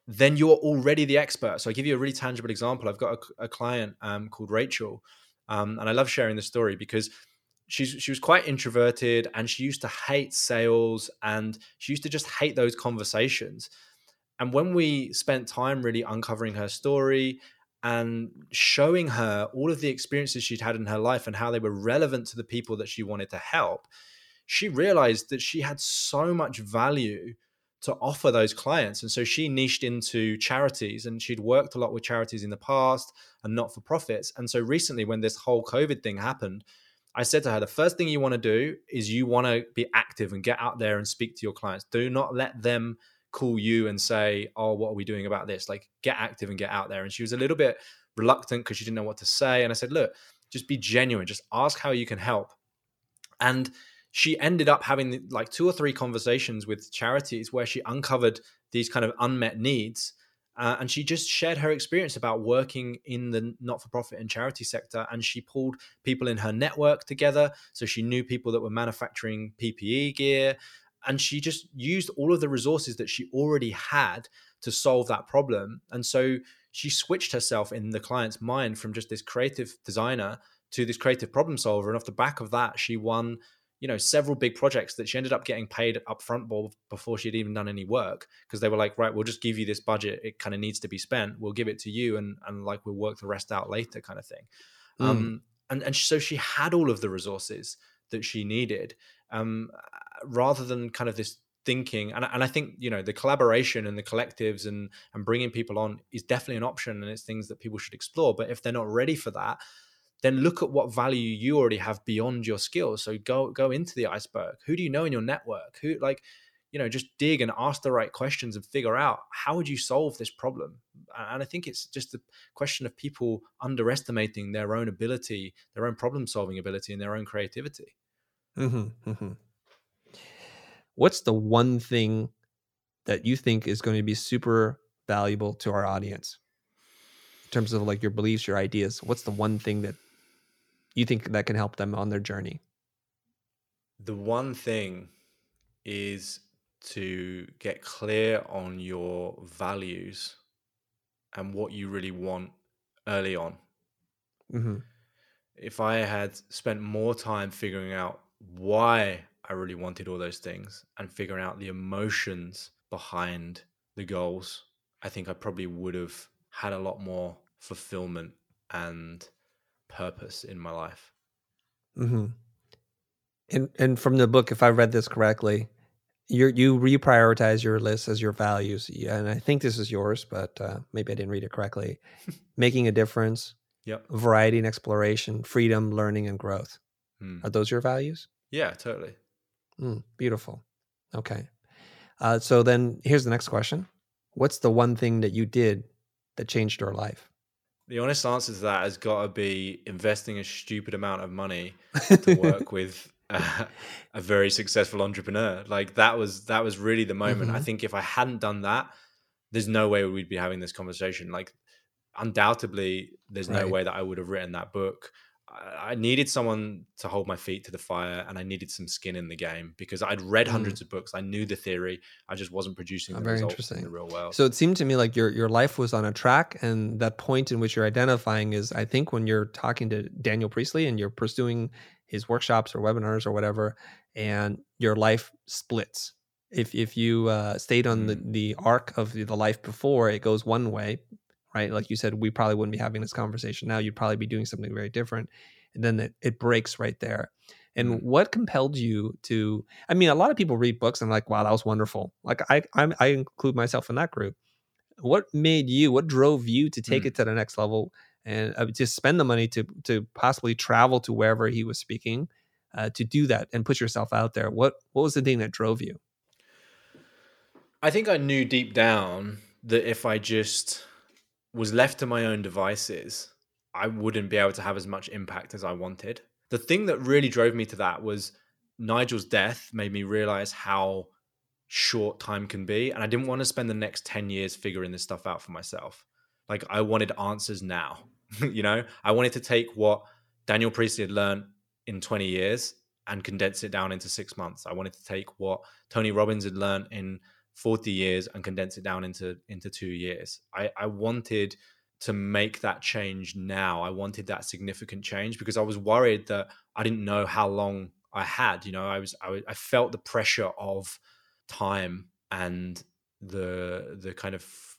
then you're already the expert. So I give you a really tangible example. I've got a, a client um, called Rachel, um, and I love sharing the story because she's she was quite introverted and she used to hate sales and she used to just hate those conversations. And when we spent time really uncovering her story and showing her all of the experiences she'd had in her life and how they were relevant to the people that she wanted to help, she realized that she had so much value to offer those clients. And so she niched into charities and she'd worked a lot with charities in the past and not for profits. And so recently, when this whole COVID thing happened, I said to her, the first thing you want to do is you want to be active and get out there and speak to your clients. Do not let them call you and say, Oh, what are we doing about this? Like, get active and get out there. And she was a little bit reluctant because she didn't know what to say. And I said, Look, just be genuine, just ask how you can help. And she ended up having like two or three conversations with charities where she uncovered these kind of unmet needs uh, and she just shared her experience about working in the not-for-profit and charity sector and she pulled people in her network together so she knew people that were manufacturing ppe gear and she just used all of the resources that she already had to solve that problem and so she switched herself in the client's mind from just this creative designer to this creative problem solver and off the back of that she won you know several big projects that she ended up getting paid up front before she'd even done any work because they were like right we'll just give you this budget it kind of needs to be spent we'll give it to you and and like we'll work the rest out later kind of thing mm. um and and so she had all of the resources that she needed um rather than kind of this thinking and, and i think you know the collaboration and the collectives and and bringing people on is definitely an option and it's things that people should explore but if they're not ready for that then look at what value you already have beyond your skills. So go go into the iceberg. Who do you know in your network? Who like you know just dig and ask the right questions and figure out how would you solve this problem and i think it's just a question of people underestimating their own ability their own problem solving ability and their own creativity mm-hmm, mm-hmm. what's the one thing that you think is going to be super valuable to our audience in terms of like your beliefs your ideas what's the one thing that you think that can help them on their journey? The one thing is to get clear on your values and what you really want early on. hmm If I had spent more time figuring out why I really wanted all those things and figuring out the emotions behind the goals, I think I probably would have had a lot more fulfillment and purpose in my life. hmm And and from the book, if I read this correctly, you you reprioritize your list as your values, Yeah, and I think this is yours, but uh, maybe I didn't read it correctly. Making a difference, Yep. variety and exploration, freedom, learning, and growth. Hmm. Are those your values? Yeah, totally. Mm, beautiful. Okay. Uh, so then here's the next question: What's the one thing that you did that changed your life? The honest answer to that has got to be investing a stupid amount of money to work with a very successful entrepreneur. Like that was that was really the moment. I Mhm. think if I hadn't done that, there's no way we'd be having this conversation. Like undoubtedly, there's no way that I would have written that book. I needed someone to hold my feet to the fire, and I needed some skin in the game because I'd read Mm. hundreds of books. I knew the theory. I just wasn't producing Oh, the very results in the real world. So it seemed to me like your your life was on a track, and that point in which you're identifying is, I think, when you're talking to Daniel Priestley and you're pursuing his workshops or webinars or whatever, and your life splits. If if you uh, stayed on the the arc of the life before, it goes one way, right? Like you said, we probably wouldn't be having this conversation now. You'd probably be doing something very different, and then it, it breaks right there. And Mm. what compelled you to? I mean, a lot of people read books and like, wow, that was wonderful. Like I, I'm, I include myself in that group. What made you? What drove you to take Mm. it to the next level and uh, to spend the money to to possibly travel to wherever he was speaking, uh, to do that and put yourself out there? What What was the thing that drove you? I think I knew deep down that if I just was left to my own devices, I wouldn't be able to have as much impact as I wanted. The thing that really drove me to that was Nigel's death made me realize how short time can be. And I didn't want to spend the next 10 years figuring this stuff out for myself. Like, I wanted answers now. you know, I wanted to take what Daniel Priestley had learned in 20 years and condense it down into six months. I wanted to take what Tony Robbins had learned in 40 years and condense it down into into two years. I, I wanted to make that change now. I wanted that significant change because I was worried that I didn't know how long I had. You know, I was I, I felt the pressure of time and the the kind of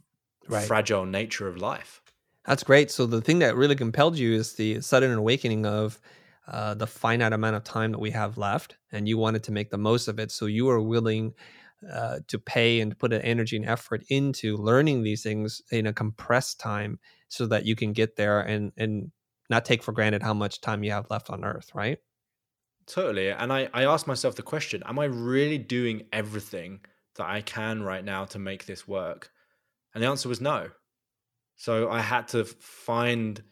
Right. fragile nature of life. That's great. So the thing that really compelled you is the sudden awakening of uh, the finite amount of time that we have left, and you wanted to make the most of it. So you were willing uh, to pay and put an energy and effort into learning these things in a compressed time, so that you can get there and and not take for granted how much time you have left on Earth. Right? Totally. And I, I asked myself the question Am I really doing everything that I can right now to make this work? And the answer was no. So I had to find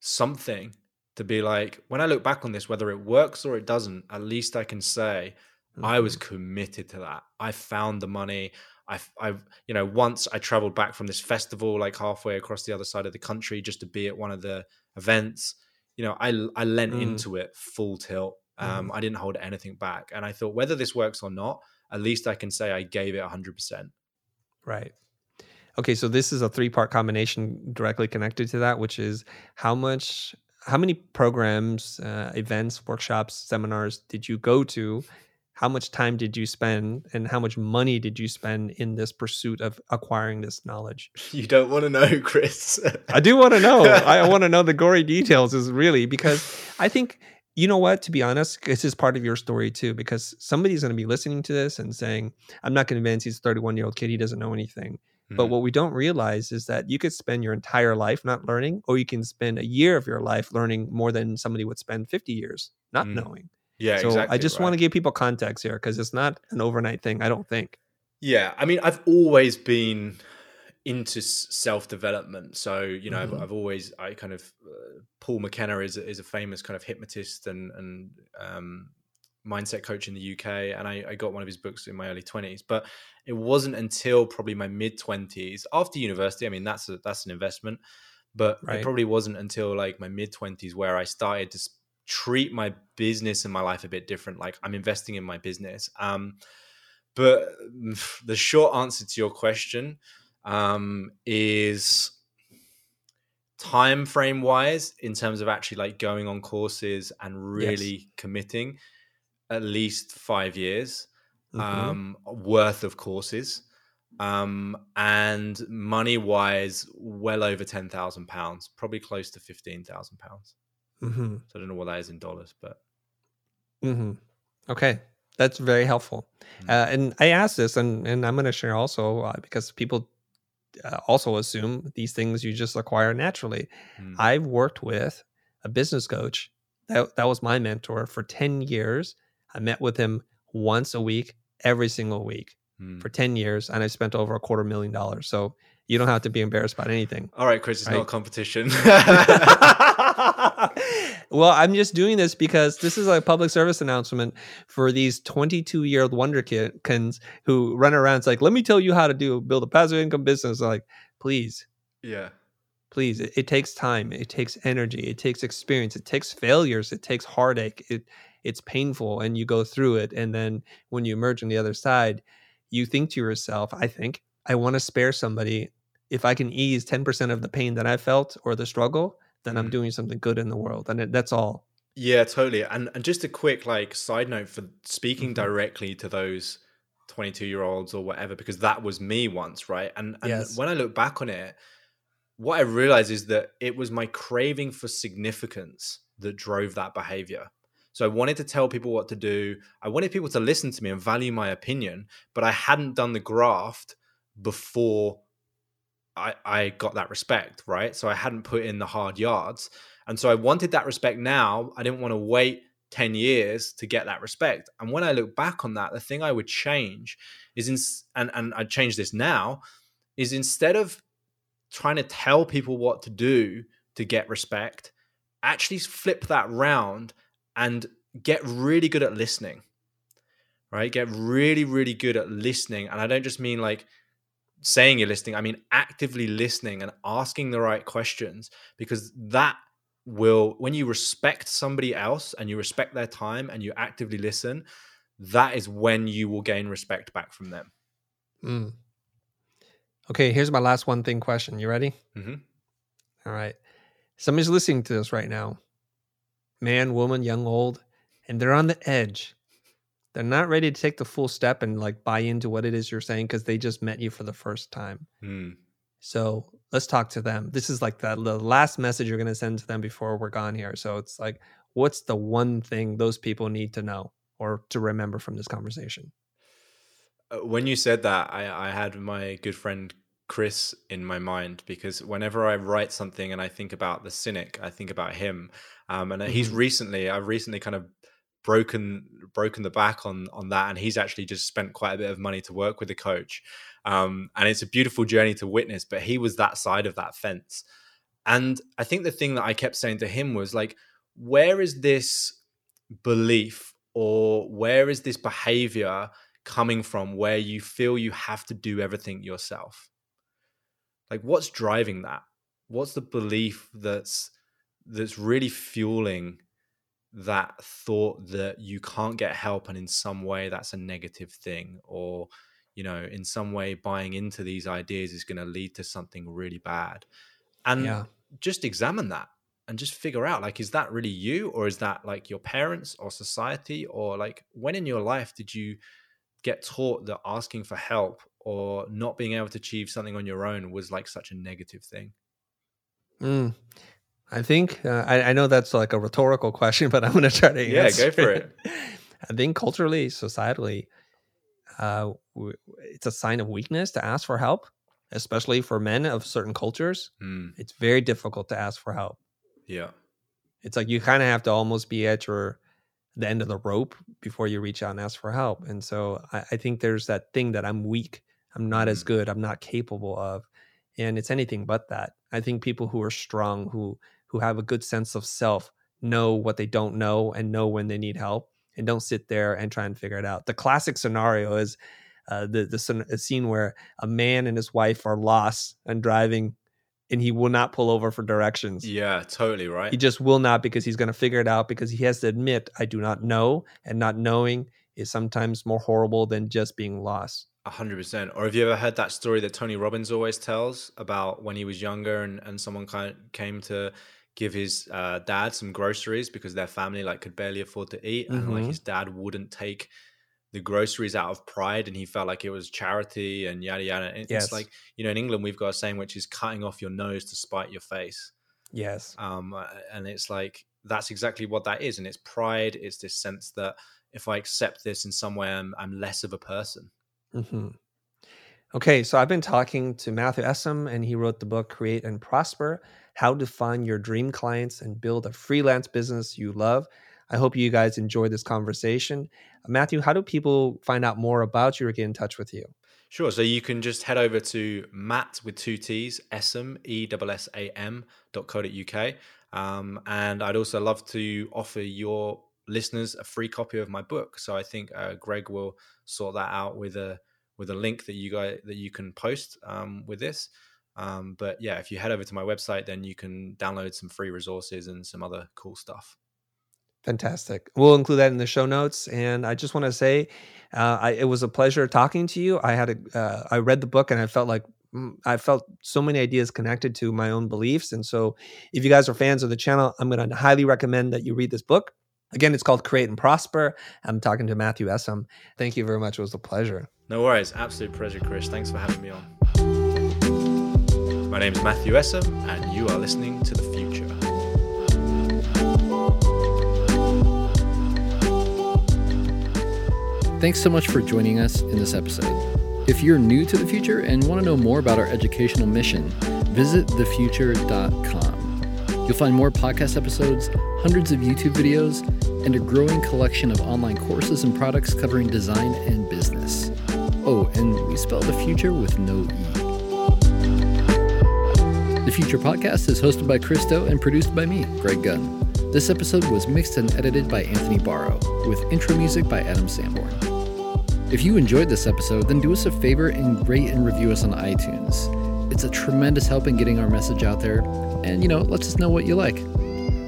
something to be like, when I look back on this, whether it works or it doesn't, at least I can say I was committed to that. I found the money. I, I, you know, once I traveled back from this festival, like halfway across the other side of the country, just to be at one of the events. You know, I I lent Mm. into it full tilt. Um, I didn't hold anything back, and I thought whether this works or not, at least I can say I gave it hundred percent. Right. Okay, so this is a three-part combination directly connected to that, which is how much, how many programs, uh, events, workshops, seminars did you go to? How much time did you spend, and how much money did you spend in this pursuit of acquiring this knowledge? You don't want to know, Chris. I do want to know. I want to know the gory details. Is really because I think you know what. To be honest, this is part of your story too. Because somebody's going to be listening to this and saying, "I'm not convinced he's a 31 year old kid. He doesn't know anything." But Mhm. what we don't realize is that you could spend your entire life not learning, or you can spend a year of your life learning more than somebody would spend 50 years not Mm. knowing. Yeah, so exactly. I just want to give people context here because it's not an overnight thing. I don't think. Yeah, I mean, I've always been into self development. So you know, Mhm. I've, I've always I kind of uh, Paul McKenna is a- is a famous kind of hypnotist and and um, mindset coach in the UK, and I, I got one of his books in my early twenties. But it wasn't until probably my mid twenties, after university. I mean, that's a, that's an investment, but Right. it probably wasn't until like my mid twenties where I started to treat my business and my life a bit different. Like I'm investing in my business. Um, but the short answer to your question um, is time frame wise in terms of actually like going on courses and really yes. committing at least five years mm-hmm. um, worth of courses um, and money wise well over 10,000 pounds probably close to 15,000 pounds mm-hmm. so I don't know what that is in dollars but mm-hmm. okay that's very helpful mm. uh, and I asked this and, and I'm going to share also uh, because people uh, also assume these things you just acquire naturally. Mm. I've worked with a business coach that that was my mentor for 10 years. I met with him once a week, every single week mm. for 10 years, and I spent over a quarter million dollars. So you don't have to be embarrassed about anything. All right, Chris, it's right? not a competition. well, I'm just doing this because this is a public service announcement for these 22 year old wonderkins who run around. It's like, let me tell you how to do build a passive income business. Like, please. Yeah. Please. It, it takes time. It takes energy. It takes experience. It takes failures. It takes heartache. It it's painful and you go through it. And then when you emerge on the other side, you think to yourself, I think, I want to spare somebody. If I can ease 10% of the pain that I felt or the struggle, then mm. I'm doing something good in the world. And it, that's all. Yeah, totally. And and just a quick like side note for speaking mm-hmm. directly to those 22 year olds or whatever, because that was me once, right? And, and yes. when I look back on it, what I realized is that it was my craving for significance that drove that behavior. So I wanted to tell people what to do. I wanted people to listen to me and value my opinion, but I hadn't done the graft before I, I got that respect, right? So I hadn't put in the hard yards. And so I wanted that respect now. I didn't want to wait 10 years to get that respect. And when I look back on that, the thing I would change is, in, and, and I'd change this now, is instead of trying to tell people what to do to get respect, actually flip that round and get really good at listening, right? Get really, really good at listening. And I don't just mean like, saying you're listening, I mean actively listening and asking the right questions because that will, when you respect somebody else and you respect their time and you actively listen, that is when you will gain respect back from them. Mm. Okay, here's my last one thing question. You ready? Mm-hmm. All right. Somebody's listening to this right now man, woman, young, old, and they're on the edge they're not ready to take the full step and like buy into what it is you're saying because they just met you for the first time. Mm. So let's talk to them. This is like the, the last message you're going to send to them before we're gone here. So it's like, what's the one thing those people need to know or to remember from this conversation? Uh, when you said that, I, I had my good friend Chris in my mind because whenever I write something and I think about the cynic, I think about him. Um, and mm-hmm. he's recently, I've recently kind of broken broken the back on on that and he's actually just spent quite a bit of money to work with the coach. Um, and it's a beautiful journey to witness but he was that side of that fence. And i think the thing that i kept saying to him was like where is this belief or where is this behavior coming from where you feel you have to do everything yourself? Like what's driving that? What's the belief that's that's really fueling that thought that you can't get help and in some way that's a negative thing or you know in some way buying into these ideas is going to lead to something really bad and yeah. just examine that and just figure out like is that really you or is that like your parents or society or like when in your life did you get taught that asking for help or not being able to achieve something on your own was like such a negative thing mm. I think uh, I, I, know that's like a rhetorical question, but I'm going to try to yeah, go for it. I think culturally, societally, uh, it's a sign of weakness to ask for help, especially for men of certain cultures. Mm. It's very difficult to ask for help. Yeah, it's like you kind of have to almost be at your the end of the rope before you reach out and ask for help. And so I, I think there's that thing that I'm weak. I'm not mm. as good. I'm not capable of, and it's anything but that. I think people who are strong, who who have a good sense of self know what they don't know and know when they need help and don't sit there and try and figure it out. The classic scenario is uh, the, the, scene where a man and his wife are lost and driving and he will not pull over for directions. Yeah, totally right. He just will not because he's going to figure it out because he has to admit I do not know and not knowing is sometimes more horrible than just being lost. A hundred percent. Or have you ever heard that story that Tony Robbins always tells about when he was younger and, and someone kind of came to give his uh, dad some groceries because their family like could barely afford to eat and mm-hmm. like his dad wouldn't take the groceries out of pride and he felt like it was charity and yada yada. And yes. It's like, you know, in England we've got a saying which is cutting off your nose to spite your face. Yes. Um, uh, and it's like that's exactly what that is. And it's pride, it's this sense that if I accept this in some way, I'm, I'm less of a person. Mm-hmm. Okay, so I've been talking to Matthew Essam, and he wrote the book Create and Prosper How to Find Your Dream Clients and Build a Freelance Business You Love. I hope you guys enjoyed this conversation. Matthew, how do people find out more about you or get in touch with you? Sure. So you can just head over to Matt with two T's, Essam, E dot co UK. Um, and I'd also love to offer your listeners a free copy of my book. So I think uh, Greg will sort that out with a with a link that you guys that you can post um, with this. Um, but yeah, if you head over to my website, then you can download some free resources and some other cool stuff. Fantastic. We'll include that in the show notes. And I just want to say, uh, I, it was a pleasure talking to you. I had a, uh, I read the book and I felt like mm, I felt so many ideas connected to my own beliefs. And so, if you guys are fans of the channel, I'm going to highly recommend that you read this book. Again, it's called Create and Prosper. I'm talking to Matthew Essam. Thank you very much. It was a pleasure. No worries. Absolute pleasure, Chris. Thanks for having me on. My name is Matthew Essam, and you are listening to The Futur. Thanks so much for joining us in this episode. If you're new to The Futur and want to know more about our educational mission, visit thefutur.com. You'll find more podcast episodes, hundreds of YouTube videos, and a growing collection of online courses and products covering design and business. Oh, and we spell the Futur with no E. The Futur Podcast is hosted by Chris Do and produced by me, Greg Gunn. This episode was mixed and edited by Anthony Barrow, with intro music by Adam Sanborn. If you enjoyed this episode, then do us a favor and rate and review us on iTunes. It's a tremendous help in getting our message out there, and you know, let us know what you like.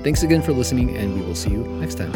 Thanks again for listening, and we will see you next time.